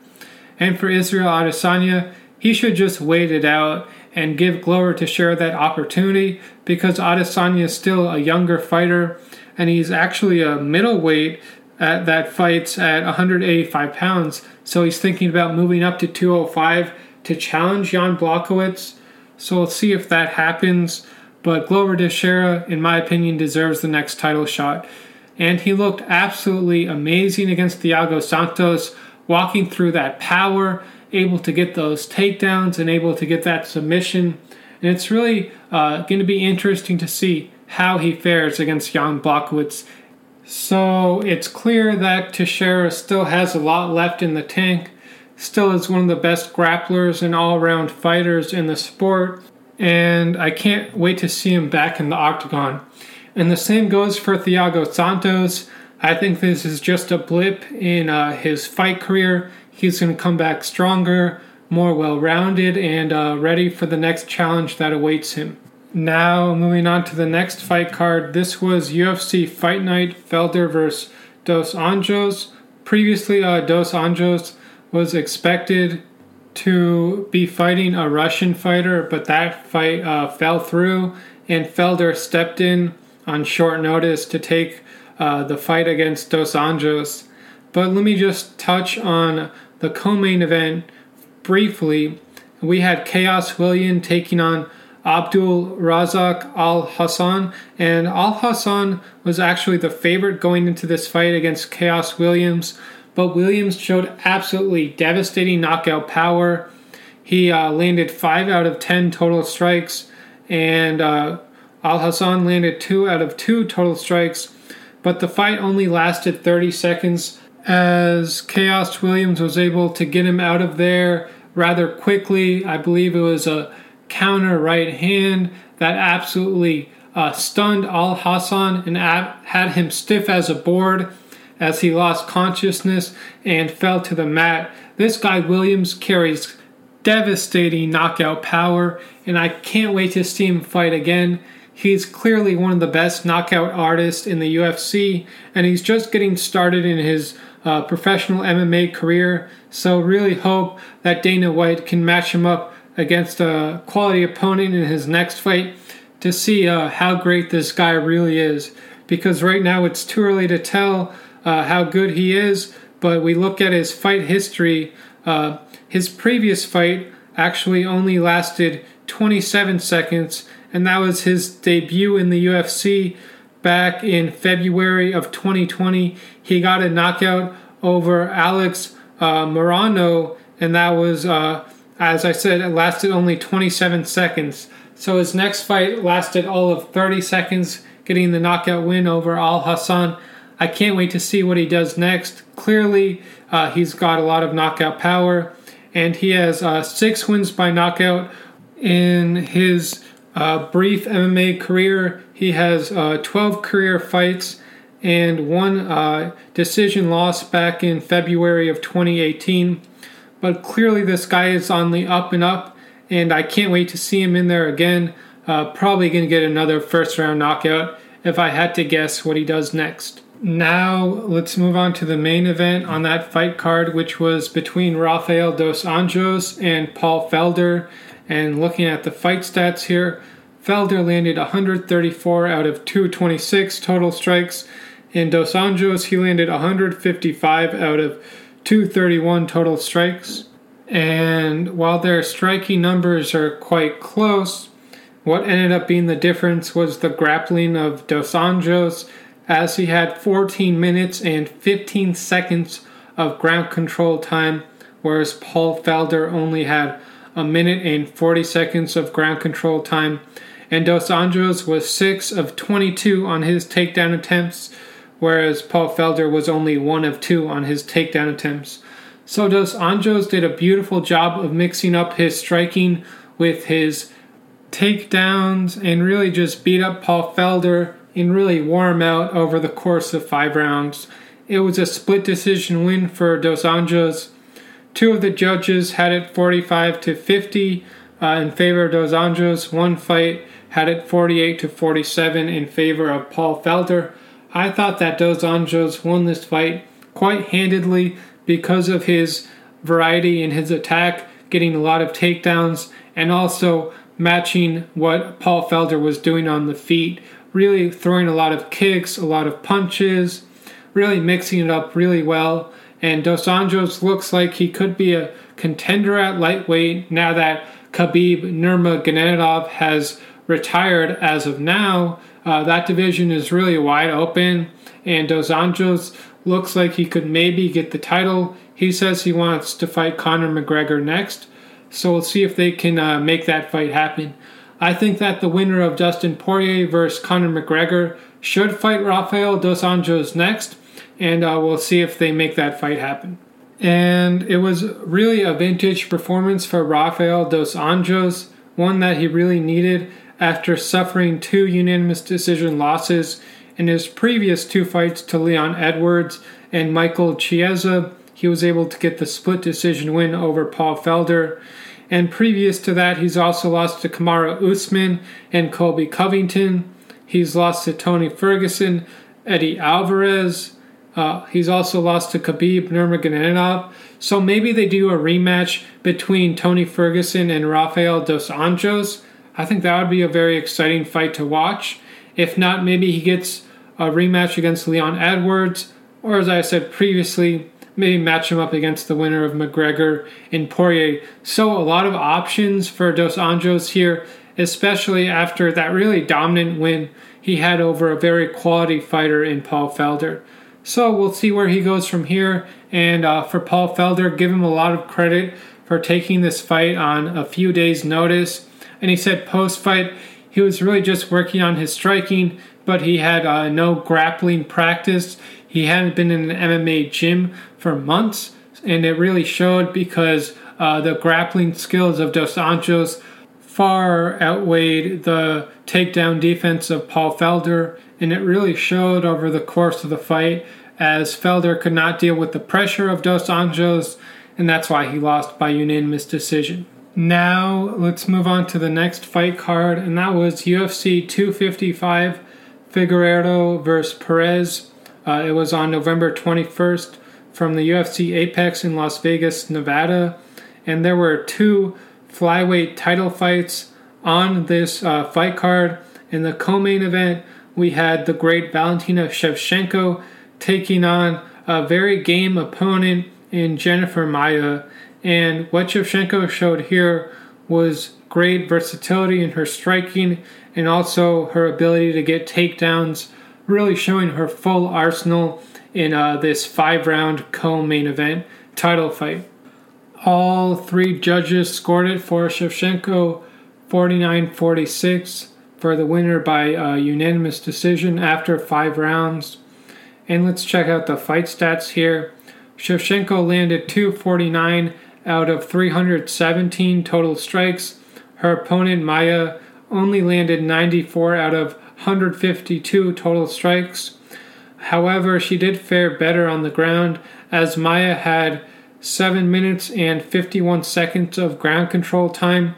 And for Israel Adesanya, he should just wait it out and give Glover Teixeira that opportunity because Adesanya is still a younger fighter and he's actually a middleweight at, that fights at 185 pounds. So he's thinking about moving up to 205 to challenge Jan Blachowicz. So we'll see if that happens. But Glover Teixeira, in my opinion, deserves the next title shot. And he looked absolutely amazing against Thiago Santos, walking through that power able to get those takedowns and able to get that submission. And it's really uh, going to be interesting to see how he fares against Jan Blachowicz. So it's clear that Teixeira still has a lot left in the tank, still is one of the best grapplers and all around fighters in the sport, and I can't wait to see him back in the octagon. And the same goes for Thiago Santos. I think this is just a blip in uh, his fight career he's going to come back stronger, more well rounded, and uh, ready for the next challenge that awaits him. Now, moving on to the next fight card. This was UFC Fight Night Felder vs. Dos Anjos. Previously, uh, Dos Anjos was expected to be fighting a Russian fighter, but that fight uh, fell through, and Felder stepped in on short notice to take uh, the fight against Dos Anjos. But let me just touch on the co-main event briefly. We had Khaos William taking on Abdul Razak Alhassan, and Alhassan was actually the favorite going into this fight against Khaos Williams, but Williams showed absolutely devastating knockout power. He uh, landed 5 out of 10 total strikes, and uh, Alhassan landed 2 out of 2 total strikes, but the fight only lasted 30 seconds as Khaos Williams was able to get him out of there rather quickly. I believe it was a counter right hand that absolutely uh, stunned Alhassan and ab- had him stiff as a board as he lost consciousness and fell to the mat. This guy Williams carries devastating knockout power, and I can't wait to see him fight again. He's clearly one of the best knockout artists in the UFC, and he's just getting started in his uh, professional MMA career. So, really hope that Dana White can match him up against a quality opponent in his next fight to see uh, how great this guy really is. Because right now it's too early to tell uh, how good he is, but we look at his fight history. Uh, his previous fight actually only lasted 27 seconds and that was his debut in the UFC back in February of 2020. He got a knockout over Alex uh, Morono, and that was, uh, as I said, it lasted only 27 seconds. So his next fight lasted all of 30 seconds, getting the knockout win over Alhassan. I can't wait to see what he does next. Clearly, uh, he's got a lot of knockout power, and he has uh, six wins by knockout in his uh, brief MMA career. He has uh, 12 career fights and one uh, decision loss back in February of 2018. But clearly, this guy is on the up and up, and I can't wait to see him in there again. Uh, probably going to get another first round knockout if I had to guess what he does next. Now, let's move on to the main event on that fight card, which was between Rafael dos Anjos and Paul Felder. And looking at the fight stats here, Felder landed 134 out of 226 total strikes. In Dos Anjos, he landed 155 out of 231 total strikes. And while their striking numbers are quite close, what ended up being the difference was the grappling of Dos Anjos, as he had 14 minutes and 15 seconds of ground control time, whereas Paul Felder only had a minute and 40 seconds of ground control time. And Dos Anjos was 6 of 22 on his takedown attempts, whereas Paul Felder was only 1 of 2 on his takedown attempts. So Dos Anjos did a beautiful job of mixing up his striking with his takedowns and really just beat up Paul Felder and really wore him out over the course of five rounds. It was a split decision win for Dos Anjos Two of the judges had it 45 to 50 uh, in favor of Dos Anjos. One fight had it 48 to 47 in favor of Paul Felder. I thought that Dos Anjos won this fight quite handedly because of his variety in his attack, getting a lot of takedowns, and also matching what Paul Felder was doing on the feet, really throwing a lot of kicks, a lot of punches, really mixing it up really well. And Dos Anjos looks like he could be a contender at lightweight now that Khabib Nurmagomedov has retired as of now. Uh, that division is really wide open, and Dos Anjos looks like he could maybe get the title. He says he wants to fight Conor McGregor next, so we'll see if they can uh, make that fight happen. I think that the winner of Dustin Poirier versus Conor McGregor should fight Rafael Dos Anjos next and uh, we'll see if they make that fight happen. And it was really a vintage performance for Rafael dos Anjos, one that he really needed after suffering two unanimous decision losses in his previous two fights to Leon Edwards and Michael Chiesa. He was able to get the split decision win over Paul Felder. And previous to that, he's also lost to Kamaru Usman and Colby Covington. He's lost to Tony Ferguson, Eddie Alvarez, uh, he's also lost to Khabib Nurmagomedov. So maybe they do a rematch between Tony Ferguson and Rafael dos Anjos. I think that would be a very exciting fight to watch. If not, maybe he gets a rematch against Leon Edwards, or as I said previously, maybe match him up against the winner of McGregor and Poirier. So a lot of options for Dos Anjos here, especially after that really dominant win he had over a very quality fighter in Paul Felder. So we'll see where he goes from here. And uh, for Paul Felder, give him a lot of credit for taking this fight on a few days' notice. And he said post fight, he was really just working on his striking, but he had uh, no grappling practice. He hadn't been in an MMA gym for months, and it really showed because uh, the grappling skills of Dos Anjos far outweighed the takedown defense of Paul Felder, and it really showed over the course of the fight as Felder could not deal with the pressure of Dos Anjos, and that's why he lost by unanimous decision. Now let's move on to the next fight card, and that was UFC 255 Figueiredo versus Perez. Uh, it was on November 21st from the UFC Apex in Las Vegas, Nevada, and there were two flyweight title fights on this uh, fight card. In the co-main event, we had the great Valentina Shevchenko taking on a very game opponent in Jennifer Maia. And what Shevchenko showed here was great versatility in her striking and also her ability to get takedowns, really showing her full arsenal in uh, this five round co main event title fight. All three judges scored it for Shevchenko 49 46 for the winner by unanimous decision after five rounds. And let's check out the fight stats here. Shevchenko landed 249 out of 317 total strikes. Her opponent, Maia, only landed 94 out of 152 total strikes. However, she did fare better on the ground as Maia had 7 minutes and 51 seconds of ground control time.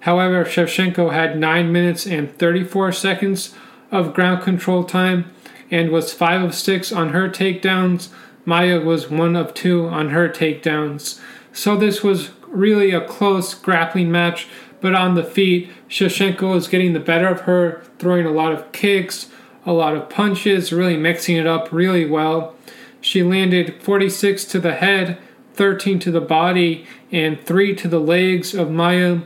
However, Shevchenko had 9 minutes and 34 seconds of ground control time and was 5 of 6 on her takedowns Maia was one of two on her takedowns. So this was really a close grappling match, but on the feet, Shevchenko was getting the better of her, throwing a lot of kicks, a lot of punches, really mixing it up really well. She landed 46 to the head, 13 to the body, and 3 to the legs of Maia.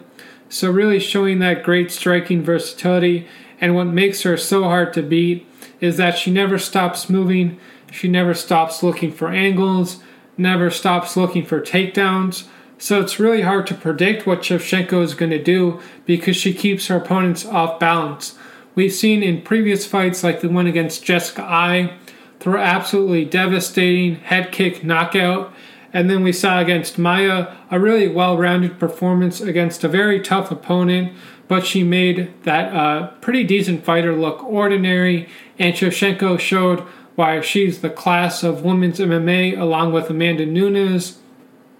So, really showing that great striking versatility. And what makes her so hard to beat is that she never stops moving. She never stops looking for angles, never stops looking for takedowns. So it's really hard to predict what Shevchenko is going to do because she keeps her opponents off balance. We've seen in previous fights, like the one against Jessica Eye, throw absolutely devastating head kick knockout. And then we saw against Maia a really well rounded performance against a very tough opponent, but she made that uh, pretty decent fighter look ordinary. And Shevchenko showed why she's the class of women's MMA along with Amanda Nunes.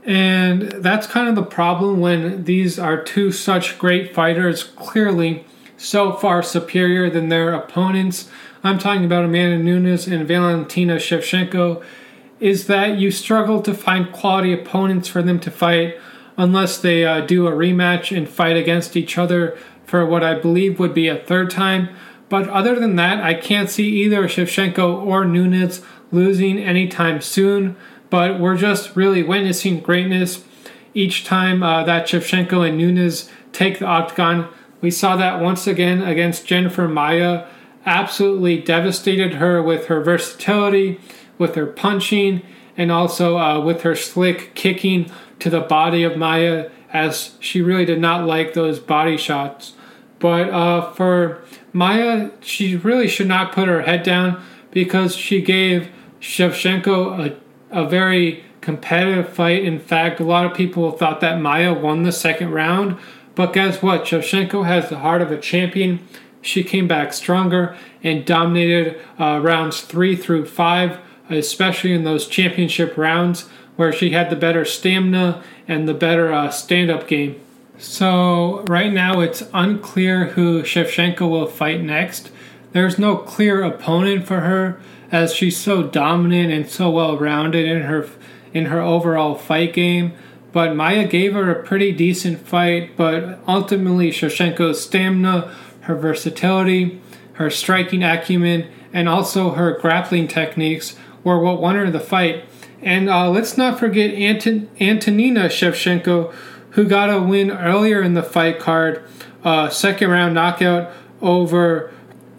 And that's kind of the problem when these are two such great fighters, clearly so far superior than their opponents. I'm talking about Amanda Nunes and Valentina Shevchenko. Is that you struggle to find quality opponents for them to fight unless they uh, do a rematch and fight against each other for what I believe would be a third time. But other than that, I can't see either Shevchenko or Nunes losing anytime soon. But we're just really witnessing greatness each time uh, that Shevchenko and Nunes take the octagon. We saw that once again against Jennifer Maia. Absolutely devastated her with her versatility, with her punching, and also uh, with her slick kicking to the body of Maia, as she really did not like those body shots. But uh, for Maia, she really should not put her head down because she gave Shevchenko a, a very competitive fight. In fact, a lot of people thought that Maia won the second round. But guess what? Shevchenko has the heart of a champion. She came back stronger and dominated uh, rounds three through five, especially in those championship rounds where she had the better stamina and the better uh, stand up game. So, right now it's unclear who Shevchenko will fight next. There's no clear opponent for her as she's so dominant and so well rounded in her in her overall fight game. But Maia gave her a pretty decent fight, but ultimately Shevchenko's stamina, her versatility, her striking acumen, and also her grappling techniques were what won her the fight. And uh, let's not forget Anton- Antonina Shevchenko who got a win earlier in the fight card, uh, second round knockout over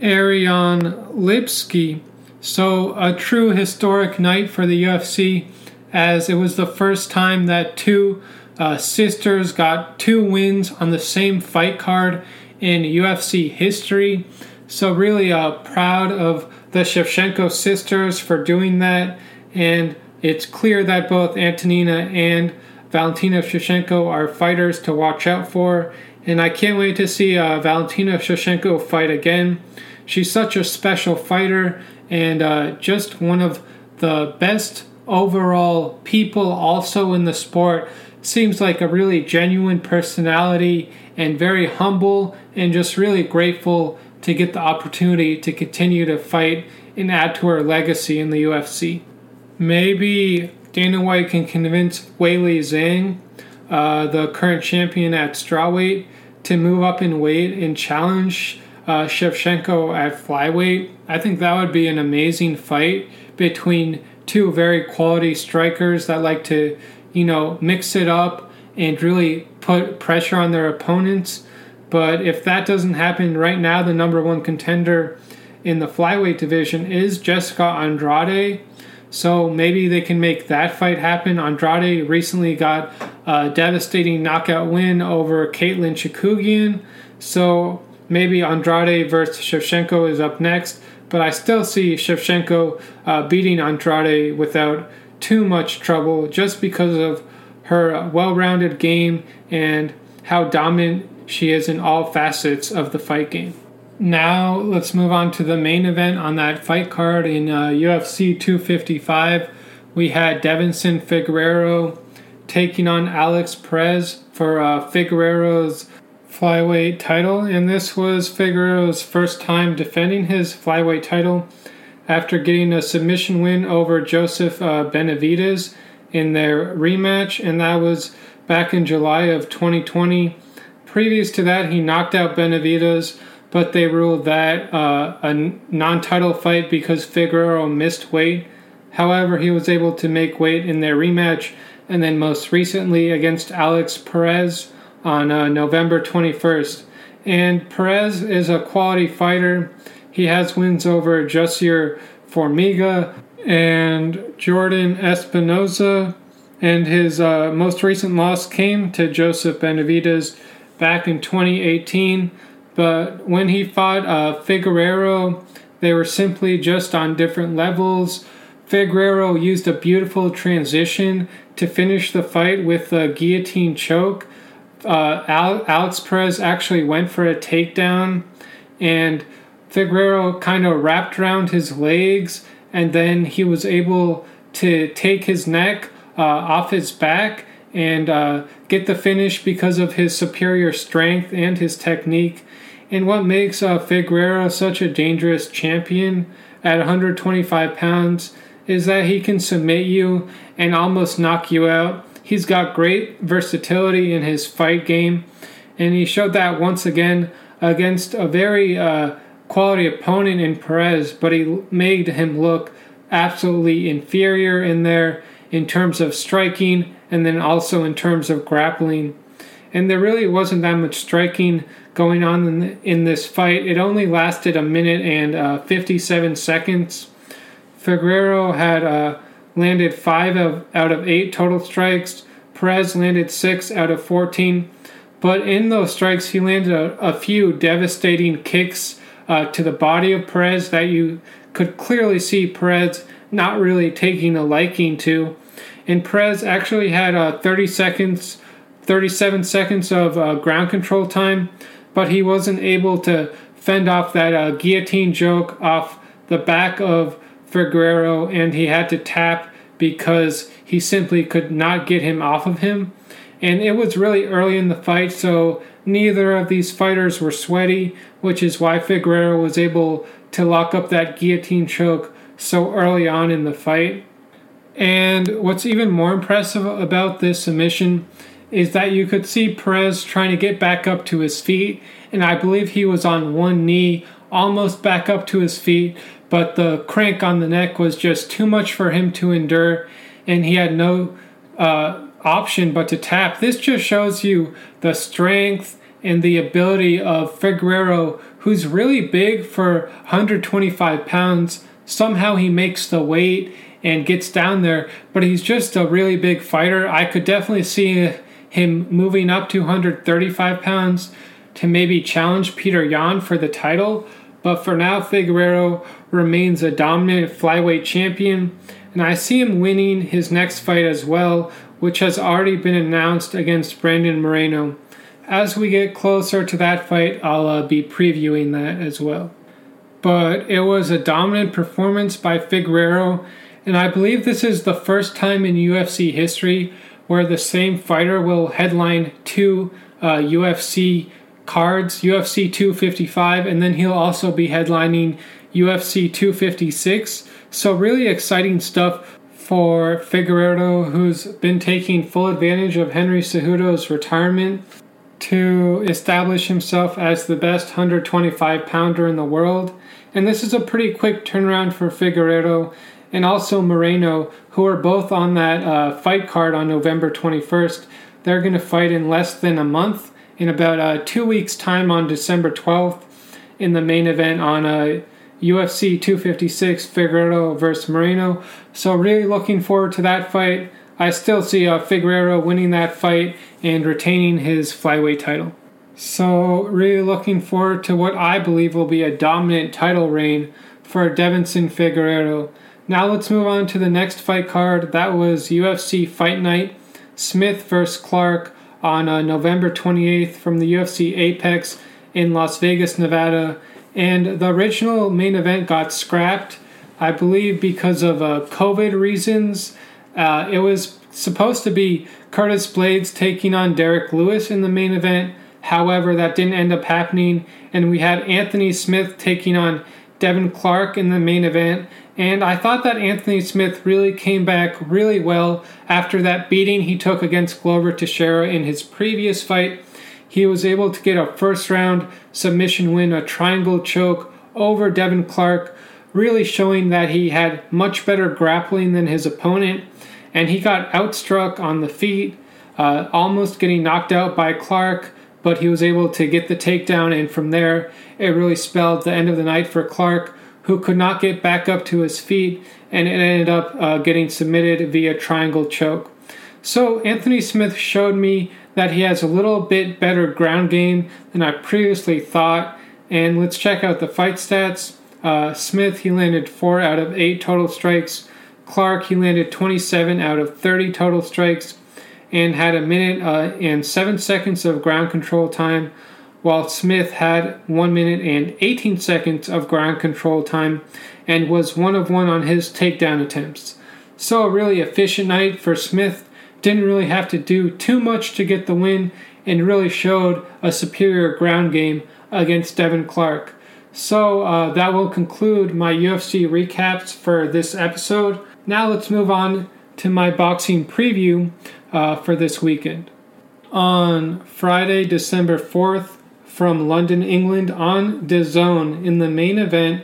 Ariane Lipski. So, a true historic night for the UFC, as it was the first time that two uh, sisters got two wins on the same fight card in UFC history. So, really uh, proud of the Shevchenko sisters for doing that. And it's clear that both Antonina and Valentina Shevchenko are fighters to watch out for, and I can't wait to see uh, Valentina Shevchenko fight again. She's such a special fighter and uh, just one of the best overall people also in the sport seems like a really genuine personality and very humble and just really grateful to get the opportunity to continue to fight and add to her legacy in the UFC. Maybe Dana White can convince Weili Zhang, uh, the current champion at strawweight, to move up in weight and challenge uh, Shevchenko at flyweight. I think that would be an amazing fight between two very quality strikers that like to, you know, mix it up and really put pressure on their opponents. But if that doesn't happen right now, the number one contender in the flyweight division is Jessica Andrade. So maybe they can make that fight happen. Andrade recently got a devastating knockout win over Katlyn Chookagian. So maybe Andrade versus Shevchenko is up next. But I still see Shevchenko uh, beating Andrade without too much trouble just because of her well rounded game and how dominant she is in all facets of the fight game. Now, let's move on to the main event on that fight card in uh, UFC 255. We had Deiveson Figueiredo taking on Alex Perez for uh, Figueiredo's flyweight title, and this was Figueiredo's first time defending his flyweight title after getting a submission win over Joseph uh, Benavidez in their rematch, and that was back in July of 2020. Previous to that, he knocked out Benavidez, but they ruled that uh, a non title fight because Figueiredo missed weight. However, he was able to make weight in their rematch, and then most recently against Alex Perez on uh, November 21st. And Perez is a quality fighter. He has wins over Jussier Formiga and Jordan Espinosa. And his uh, most recent loss came to Joseph Benavidez back in 2018. But when he fought uh, Figueiredo, they were simply just on different levels. Figueiredo used a beautiful transition to finish the fight with a guillotine choke uh, Alex Perez actually went for a takedown, and Figueiredo kind of wrapped around his legs, and then he was able to take his neck uh, off his back and uh, get the finish because of his superior strength and his technique. And what makes uh, Figueiredo such a dangerous champion at 125 pounds is that he can submit you and almost knock you out He's got great versatility in his fight game, and he showed that once again against a very uh, quality opponent in Perez, but he made him look absolutely inferior in there in terms of striking and then also in terms of grappling. And there really wasn't that much striking going on in, in this fight. It only lasted a minute and uh, 57 seconds. Figueiredo had uh, landed five of, out of eight total strikes. Perez landed six out of 14. But in those strikes, he landed a, a few devastating kicks uh, to the body of Perez that you could clearly see Perez not really taking a liking to. And Perez actually had uh, 30 seconds, 37 seconds of uh, ground control time, but he wasn't able to fend off that uh, guillotine choke off the back of Figueiredo, and he had to tap because he simply could not get him off of him. And it was really early in the fight, so neither of these fighters were sweaty, which is why Figueiredo was able to lock up that guillotine choke so early on in the fight. And what's even more impressive about this submission is that you could see Perez trying to get back up to his feet, and I believe he was on one knee, almost back up to his feet, but the crank on the neck was just too much for him to endure, and he had no uh, option but to tap. This just shows you the strength and the ability of Figueiredo, who's really big for 125 pounds. Somehow he makes the weight and gets down there, but he's just a really big fighter. I could definitely see him moving up to 135 pounds to maybe challenge Petr Yan for the title. But for now, Figueiredo remains a dominant flyweight champion, and I see him winning his next fight as well, which has already been announced against Brandon Moreno. As we get closer to that fight, I'll uh, be previewing that as well. But it was a dominant performance by Figueiredo, and I believe this is the first time in UFC history where the same fighter will headline two uh, UFC cards, UFC 255, and then he'll also be headlining UFC 256. So, really exciting stuff for Figueiredo, who's been taking full advantage of Henry Cejudo's retirement to establish himself as the best 125 pounder in the world. And this is a pretty quick turnaround for Figueiredo and also Moreno, who are both on that uh, fight card on November 21st. They're going to fight in less than a month, in about uh, two weeks' time on December 12th, in the main event on uh, UFC 256 Figueiredo versus Moreno. So, really looking forward to that fight. I still see uh, Figueiredo winning that fight and retaining his flyweight title. So, really looking forward to what I believe will be a dominant title reign for Deiveson Figueiredo. Now, let's move on to the next fight card. That was UFC Fight Night Smith vs. Clark on uh, November 28th from the UFC Apex in Las Vegas, Nevada. And the original main event got scrapped, I believe, because of uh, COVID reasons. Uh, it was supposed to be Curtis Blaydes taking on Derrick Lewis in the main event. However, that didn't end up happening, and we had Anthony Smith taking on Devin Clark in the main event. And I thought that Anthony Smith really came back really well after that beating he took against Glover Teixeira in his previous fight. He was able to get a first round submission win, a triangle choke over Devin Clark, really showing that he had much better grappling than his opponent. And he got outstruck on the feet, uh, almost getting knocked out by Clark, but he was able to get the takedown. And from there, it really spelled the end of the night for Clark, who could not get back up to his feet, and it ended up uh, getting submitted via triangle choke. So Anthony Smith showed me that he has a little bit better ground game than I previously thought. And let's check out the fight stats. Uh, Smith, he landed 4 out of 8 total strikes. Clark, he landed 27 out of 30 total strikes and had a minute uh, and 7 seconds of ground control time, while Smith had 1 minute and 18 seconds of ground control time and was one of one on his takedown attempts. So, a really efficient night for Smith didn't really have to do too much to get the win and really showed a superior ground game against Devin Clark. So uh, that will conclude my UFC recaps for this episode. Now let's move on to my boxing preview uh, for this weekend. On Friday, December 4th, from London, England, on DAZN in the main event,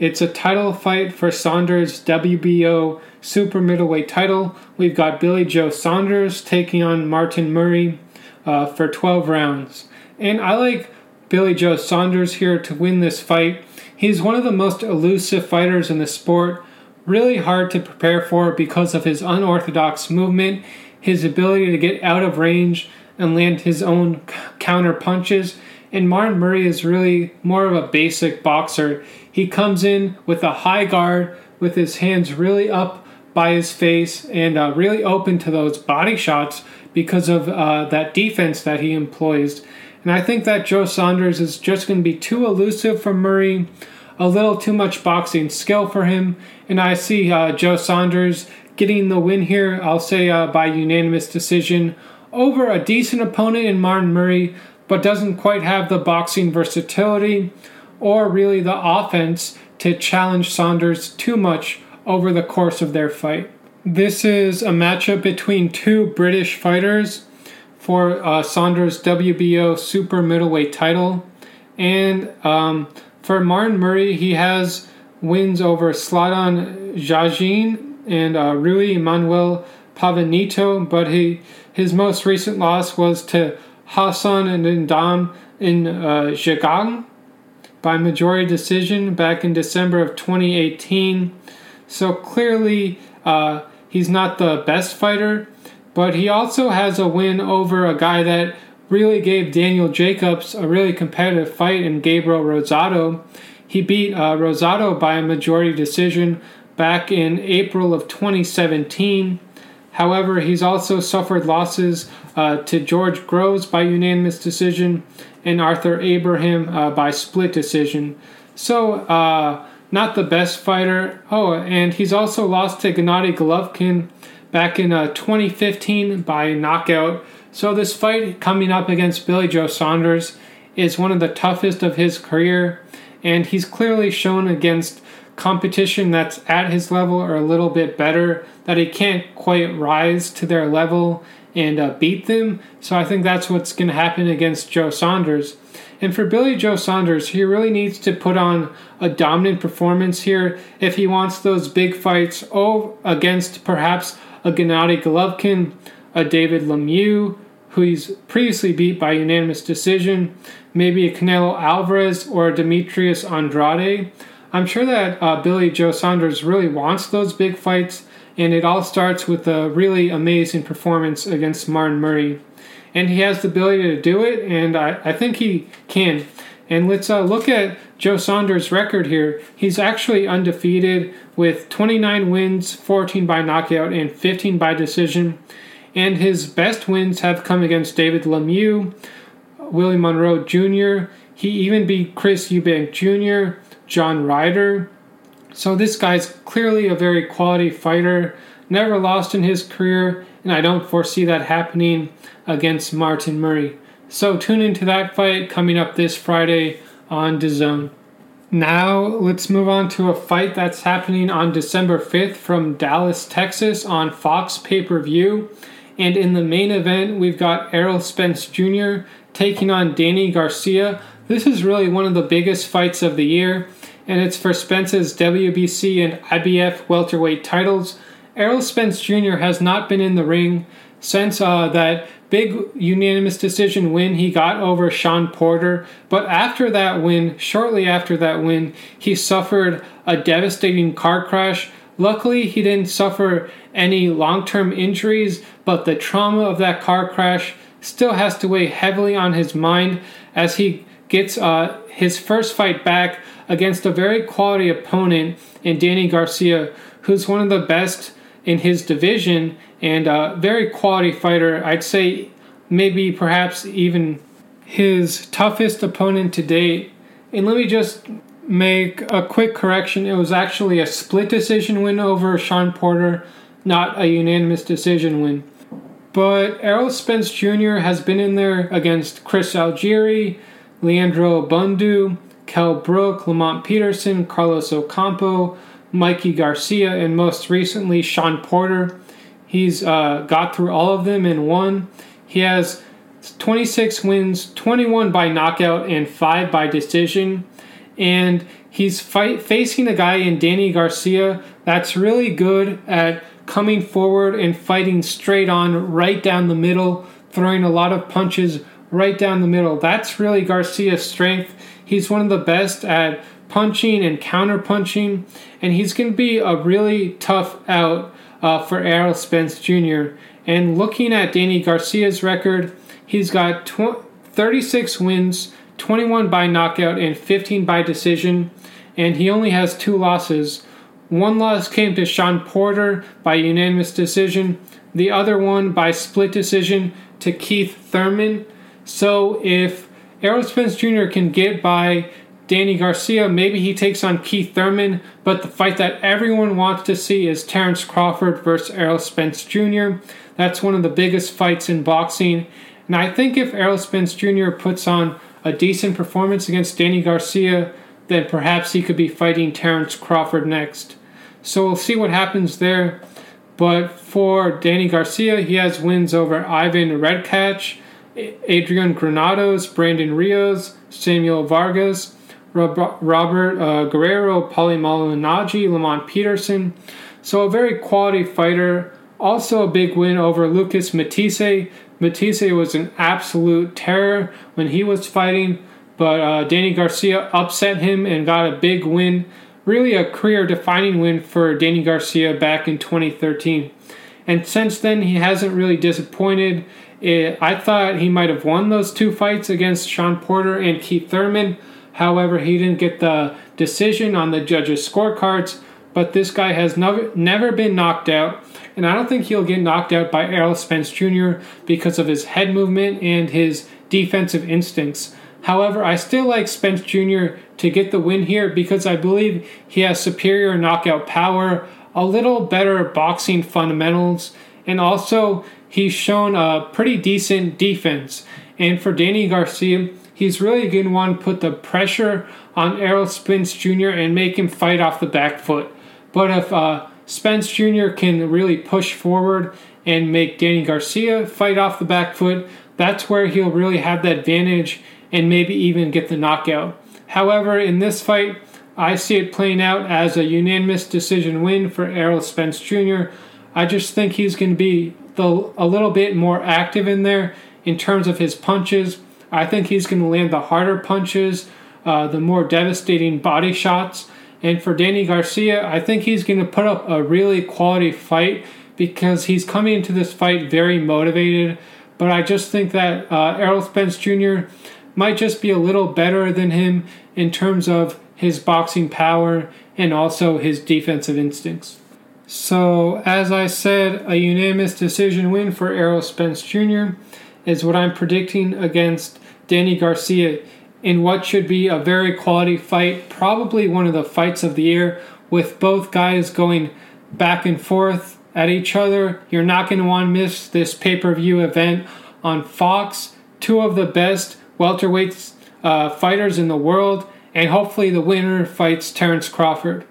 it's a title fight for Saunders' WBO super middleweight title. We've got Billy Joe Saunders taking on Martin Murray uh, for 12 rounds. And I like Billy Joe Saunders here to win this fight. He's one of the most elusive fighters in the sport, really hard to prepare for because of his unorthodox movement, his ability to get out of range and land his own counter punches. And Martin Murray is really more of a basic boxer. He comes in with a high guard, with his hands really up by his face and uh, really open to those body shots because of uh, that defense that he employs. And I think that Joe Saunders is just going to be too elusive for Murray, a little too much boxing skill for him. And I see uh, Joe Saunders getting the win here, I'll say uh, by unanimous decision, over a decent opponent in Martin Murray, but doesn't quite have the boxing versatility or really the offense to challenge Saunders too much over the course of their fight. This is a matchup between two British fighters for uh, Saunders' WBO super middleweight title. And um, for Martin Murray, he has wins over Zlatan Zhajin and uh, Rui Manuel Pavanito, but he his most recent loss was to Hassan and N'Dam in uh, by majority decision back in December of 2018. So clearly, uh, he's not the best fighter, but he also has a win over a guy that really gave Daniel Jacobs a really competitive fight in Gabriel Rosado. He beat uh, Rosado by a majority decision back in April of 2017. However, he's also suffered losses uh, to George Groves by unanimous decision and Arthur Abraham uh, by split decision. So, uh, not the best fighter. Oh, and he's also lost to Gennady Golovkin back in uh, 2015 by knockout. So this fight coming up against Billy Joe Saunders is one of the toughest of his career, and he's clearly shown against competition that's at his level or a little bit better that he can't quite rise to their level and uh, beat them. So I think that's what's going to happen against Joe Saunders. And for Billy Joe Saunders, he really needs to put on a dominant performance here if he wants those big fights oh, against perhaps a Gennady Golovkin, a David Lemieux, who he's previously beat by unanimous decision, maybe a Canelo Alvarez or a Demetrius Andrade. I'm sure that uh, Billy Joe Saunders really wants those big fights, and it all starts with a really amazing performance against Martin Murray. And he has the ability to do it, and I, I think he can. And let's uh, look at Joe Saunders' record here. He's actually undefeated with 29 wins, 14 by knockout, and 15 by decision. And his best wins have come against David Lemieux, Willie Monroe Jr., he even beat Chris Eubank Jr., John Ryder. So this guy's clearly a very quality fighter, never lost in his career, and I don't foresee that happening against Martin Murray. So tune into that fight coming up this Friday on DAZN. Now let's move on to a fight that's happening on December 5th from Dallas, Texas on Fox pay-per-view. And in the main event, we've got Errol Spence Jr. taking on Danny Garcia. This is really one of the biggest fights of the year and it's for Spence's WBC and IBF welterweight titles. Errol Spence Jr. has not been in the ring since uh, that big unanimous decision win he got over Sean Porter. But after that win, shortly after that win, he suffered a devastating car crash. Luckily, he didn't suffer any long term injuries, but the trauma of that car crash still has to weigh heavily on his mind as he gets uh, his first fight back against a very quality opponent in Danny Garcia, who's one of the best in his division and a very quality fighter. I'd say maybe perhaps even his toughest opponent to date. And let me just make a quick correction. It was actually a split decision win over Sean Porter, not a unanimous decision win. But Errol Spence Jr. has been in there against Chris Algieri, Leonard Bundu, Kell Brook, Lamont Peterson, Carlos Ocampo, Mikey Garcia, and most recently Sean Porter. He's uh, got through all of them and won. He has 26 wins, 21 by knockout, and 5 by decision. And he's fight, facing a guy in Danny Garcia that's really good at coming forward and fighting straight on, right down the middle, throwing a lot of punches right down the middle. That's really Garcia's strength. He's one of the best at punching and counter punching, and he's going to be a really tough out uh, for Errol Spence Jr. And looking at Danny Garcia's record, he's got tw- 36 wins, 21 by knockout, and 15 by decision, and he only has two losses. One loss came to Sean Porter by unanimous decision, the other one by split decision to Keith Thurman. So if Errol Spence Jr. can get by Danny Garcia, maybe he takes on Keith Thurman, but the fight that everyone wants to see is Terence Crawford versus Errol Spence Jr. That's one of the biggest fights in boxing. And I think if Errol Spence Jr. puts on a decent performance against Danny Garcia, then perhaps he could be fighting Terence Crawford next. So we'll see what happens there. But for Danny Garcia, he has wins over Ivan Redkach, Adrian Granados, Brandon Rios, Samuel Vargas, Robert uh, Guerrero, Paulie Malignaggi, Lamont Peterson. So a very quality fighter. Also a big win over Lucas Matthysse. Matthysse was an absolute terror when he was fighting, but uh, Danny Garcia upset him and got a big win. Really a career-defining win for Danny Garcia back in 2013. And since then, he hasn't really disappointed. It, I thought he might have won those two fights against Sean Porter and Keith Thurman. However, he didn't get the decision on the judges' scorecards. But this guy has never, never been knocked out, and I don't think he'll get knocked out by Errol Spence Jr. because of his head movement and his defensive instincts. However, I still like Spence Jr. to get the win here because I believe he has superior knockout power. a little better boxing fundamentals, and also he's shown a pretty decent defense. And for Danny Garcia, he's really going to want to put the pressure on Errol Spence Jr. and make him fight off the back foot. But if uh, Spence Jr. can really push forward and make Danny Garcia fight off the back foot, that's where he'll really have the advantage and maybe even get the knockout. However, in this fight, I see it playing out as a unanimous decision win for Errol Spence Jr. I just think he's going to be the, a little bit more active in there in terms of his punches. I think he's going to land the harder punches, uh, the more devastating body shots. And for Danny Garcia, I think he's going to put up a really quality fight because he's coming into this fight very motivated. But I just think that uh, Errol Spence Jr. might just be a little better than him in terms of his boxing power and also his defensive instincts. So, as I said, a unanimous decision win for Errol Spence Jr. is what I'm predicting against Danny Garcia in what should be a very quality fight, probably one of the fights of the year, with both guys going back and forth at each other. You're not going to want to miss this pay per view event on Fox. Two of the best welterweight uh, fighters in the world, and hopefully the winner fights Terence Crawford.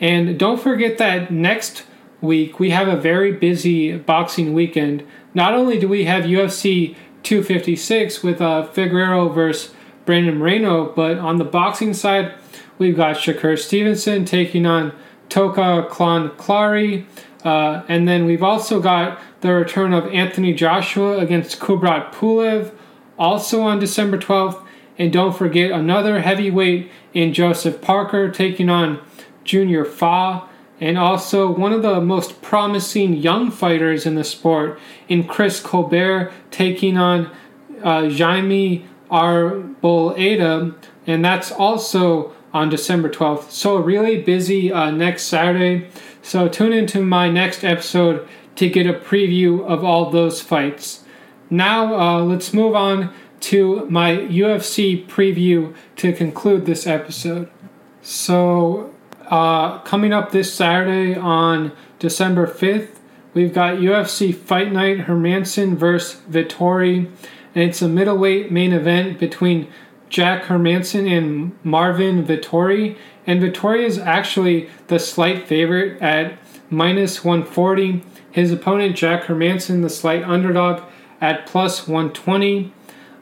And don't forget that next week we have a very busy boxing weekend. Not only do we have UFC 256 with uh, Figueiredo versus Brandon Moreno, but on the boxing side, we've got Shakur Stevenson taking on Toka Kahn Clary. Uh, and then we've also got the return of Anthony Joshua against Kubrat Pulev, also on December 12th. And don't forget another heavyweight in Joseph Parker taking on Junior Fa. And also one of the most promising young fighters in the sport in Chris Colbert taking on uh, Jaime Arboleda. And that's also on December 12th. So, really busy uh, next Saturday. So tune into my next episode to get a preview of all those fights. Now uh, let's move on to my UFC preview to conclude this episode. So uh, coming up this Saturday on December 5th, we've got UFC Fight Night Hermansson versus Vettori. and it's a middleweight main event between Jack Hermansson and Marvin Vettori. And Vettori is actually the slight favorite at minus 140. His opponent, Jack Hermansson, the slight underdog at plus 120.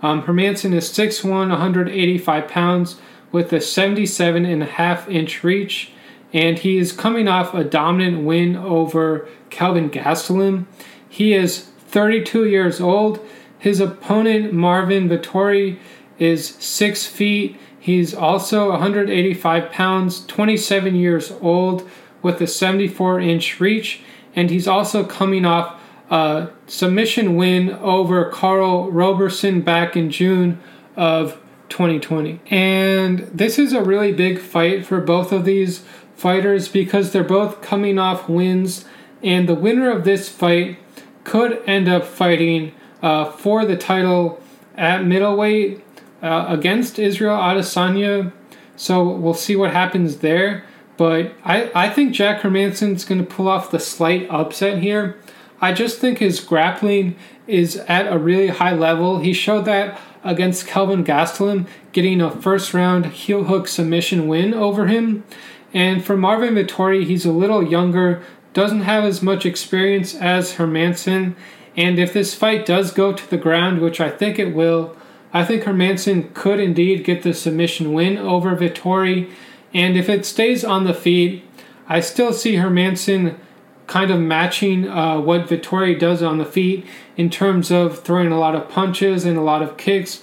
Um, Hermansson is 6'1, 185 pounds with a 77 and a half inch reach. And he is coming off a dominant win over Kelvin Gastelum. He is 32 years old. His opponent, Marvin Vettori, is 6 feet He's also 185 pounds, 27 years old, with a 74 inch reach, and he's also coming off a submission win over Karl Roberson back in June of 2020. And this is a really big fight for both of these fighters because they're both coming off wins, and the winner of this fight could end up fighting uh, for the title at middleweight uh, against Israel Adesanya. So we'll see what happens there. But I, I think Jack Hermansson's going to pull off the slight upset here. I just think his grappling is at a really high level. He showed that against Kelvin Gastelum, getting a first round heel hook submission win over him. And for Marvin Vettori, he's a little younger, doesn't have as much experience as Hermansson. And if this fight does go to the ground, which I think it will, I think Hermansson could indeed get the submission win over Vettori. And if it stays on the feet, I still see Hermansson kind of matching uh, what Vettori does on the feet in terms of throwing a lot of punches and a lot of kicks.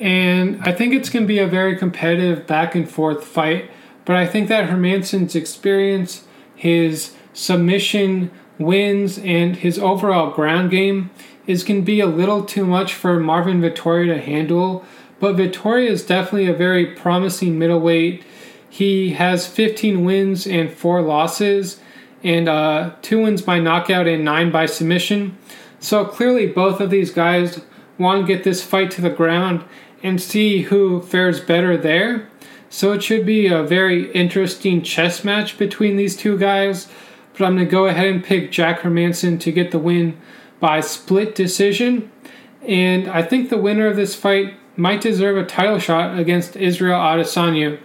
And I think it's going to be a very competitive back and forth fight. But I think that Hermansson's experience, his submission wins, and his overall ground game is to be a little too much for Marvin Vettori to handle. But Vettori is definitely a very promising middleweight. He has 15 wins and four losses, and uh, two wins by knockout and nine by submission. So clearly, both of these guys want to get this fight to the ground and see who fares better there. So it should be a very interesting chess match between these two guys. but I'm going to go ahead and pick Jack Hermansson to get the win by split decision. And I think the winner of this fight might deserve a title shot against Israel Adesanya.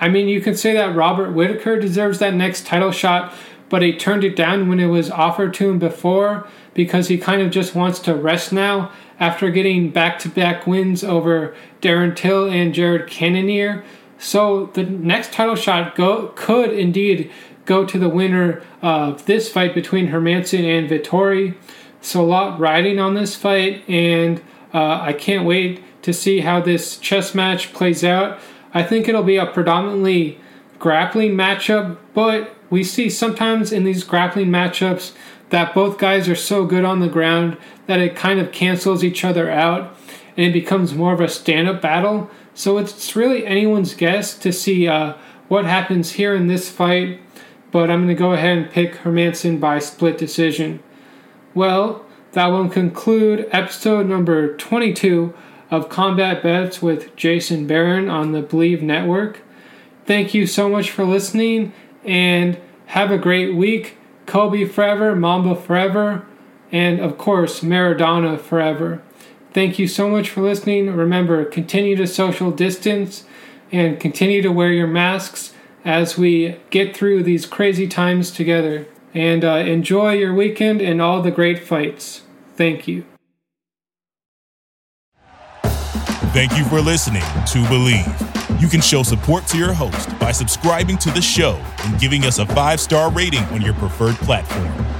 I mean, you can say that Robert Whitaker deserves that next title shot, but he turned it down when it was offered to him before because he kind of just wants to rest now after getting back to back wins over Darren Till and Jared Cannonier. So the next title shot go, could indeed go to the winner of this fight between Hermansson and Vettori. So a lot riding on this fight, and uh, I can't wait to see how this chess match plays out. I think it'll be a predominantly grappling matchup, but we see sometimes in these grappling matchups that both guys are so good on the ground that it kind of cancels each other out and it becomes more of a stand up battle. So it's really anyone's guess to see uh, what happens here in this fight, but I'm going to go ahead and pick Hermansson by split decision. Well, that will conclude episode number 22 of Combat Bets with Jason Barron on the Bleav Network. Thank you so much for listening and have a great week. Kobe forever, Mamba forever, and of course, Maradona forever. Thank you so much for listening. Remember, continue to social distance and continue to wear your masks as we get through these crazy times together. And uh, enjoy your weekend and all the great fights. Thank you. Thank you for listening to Bleav. You can show support to your host by subscribing to the show and giving us a five star rating on your preferred platform.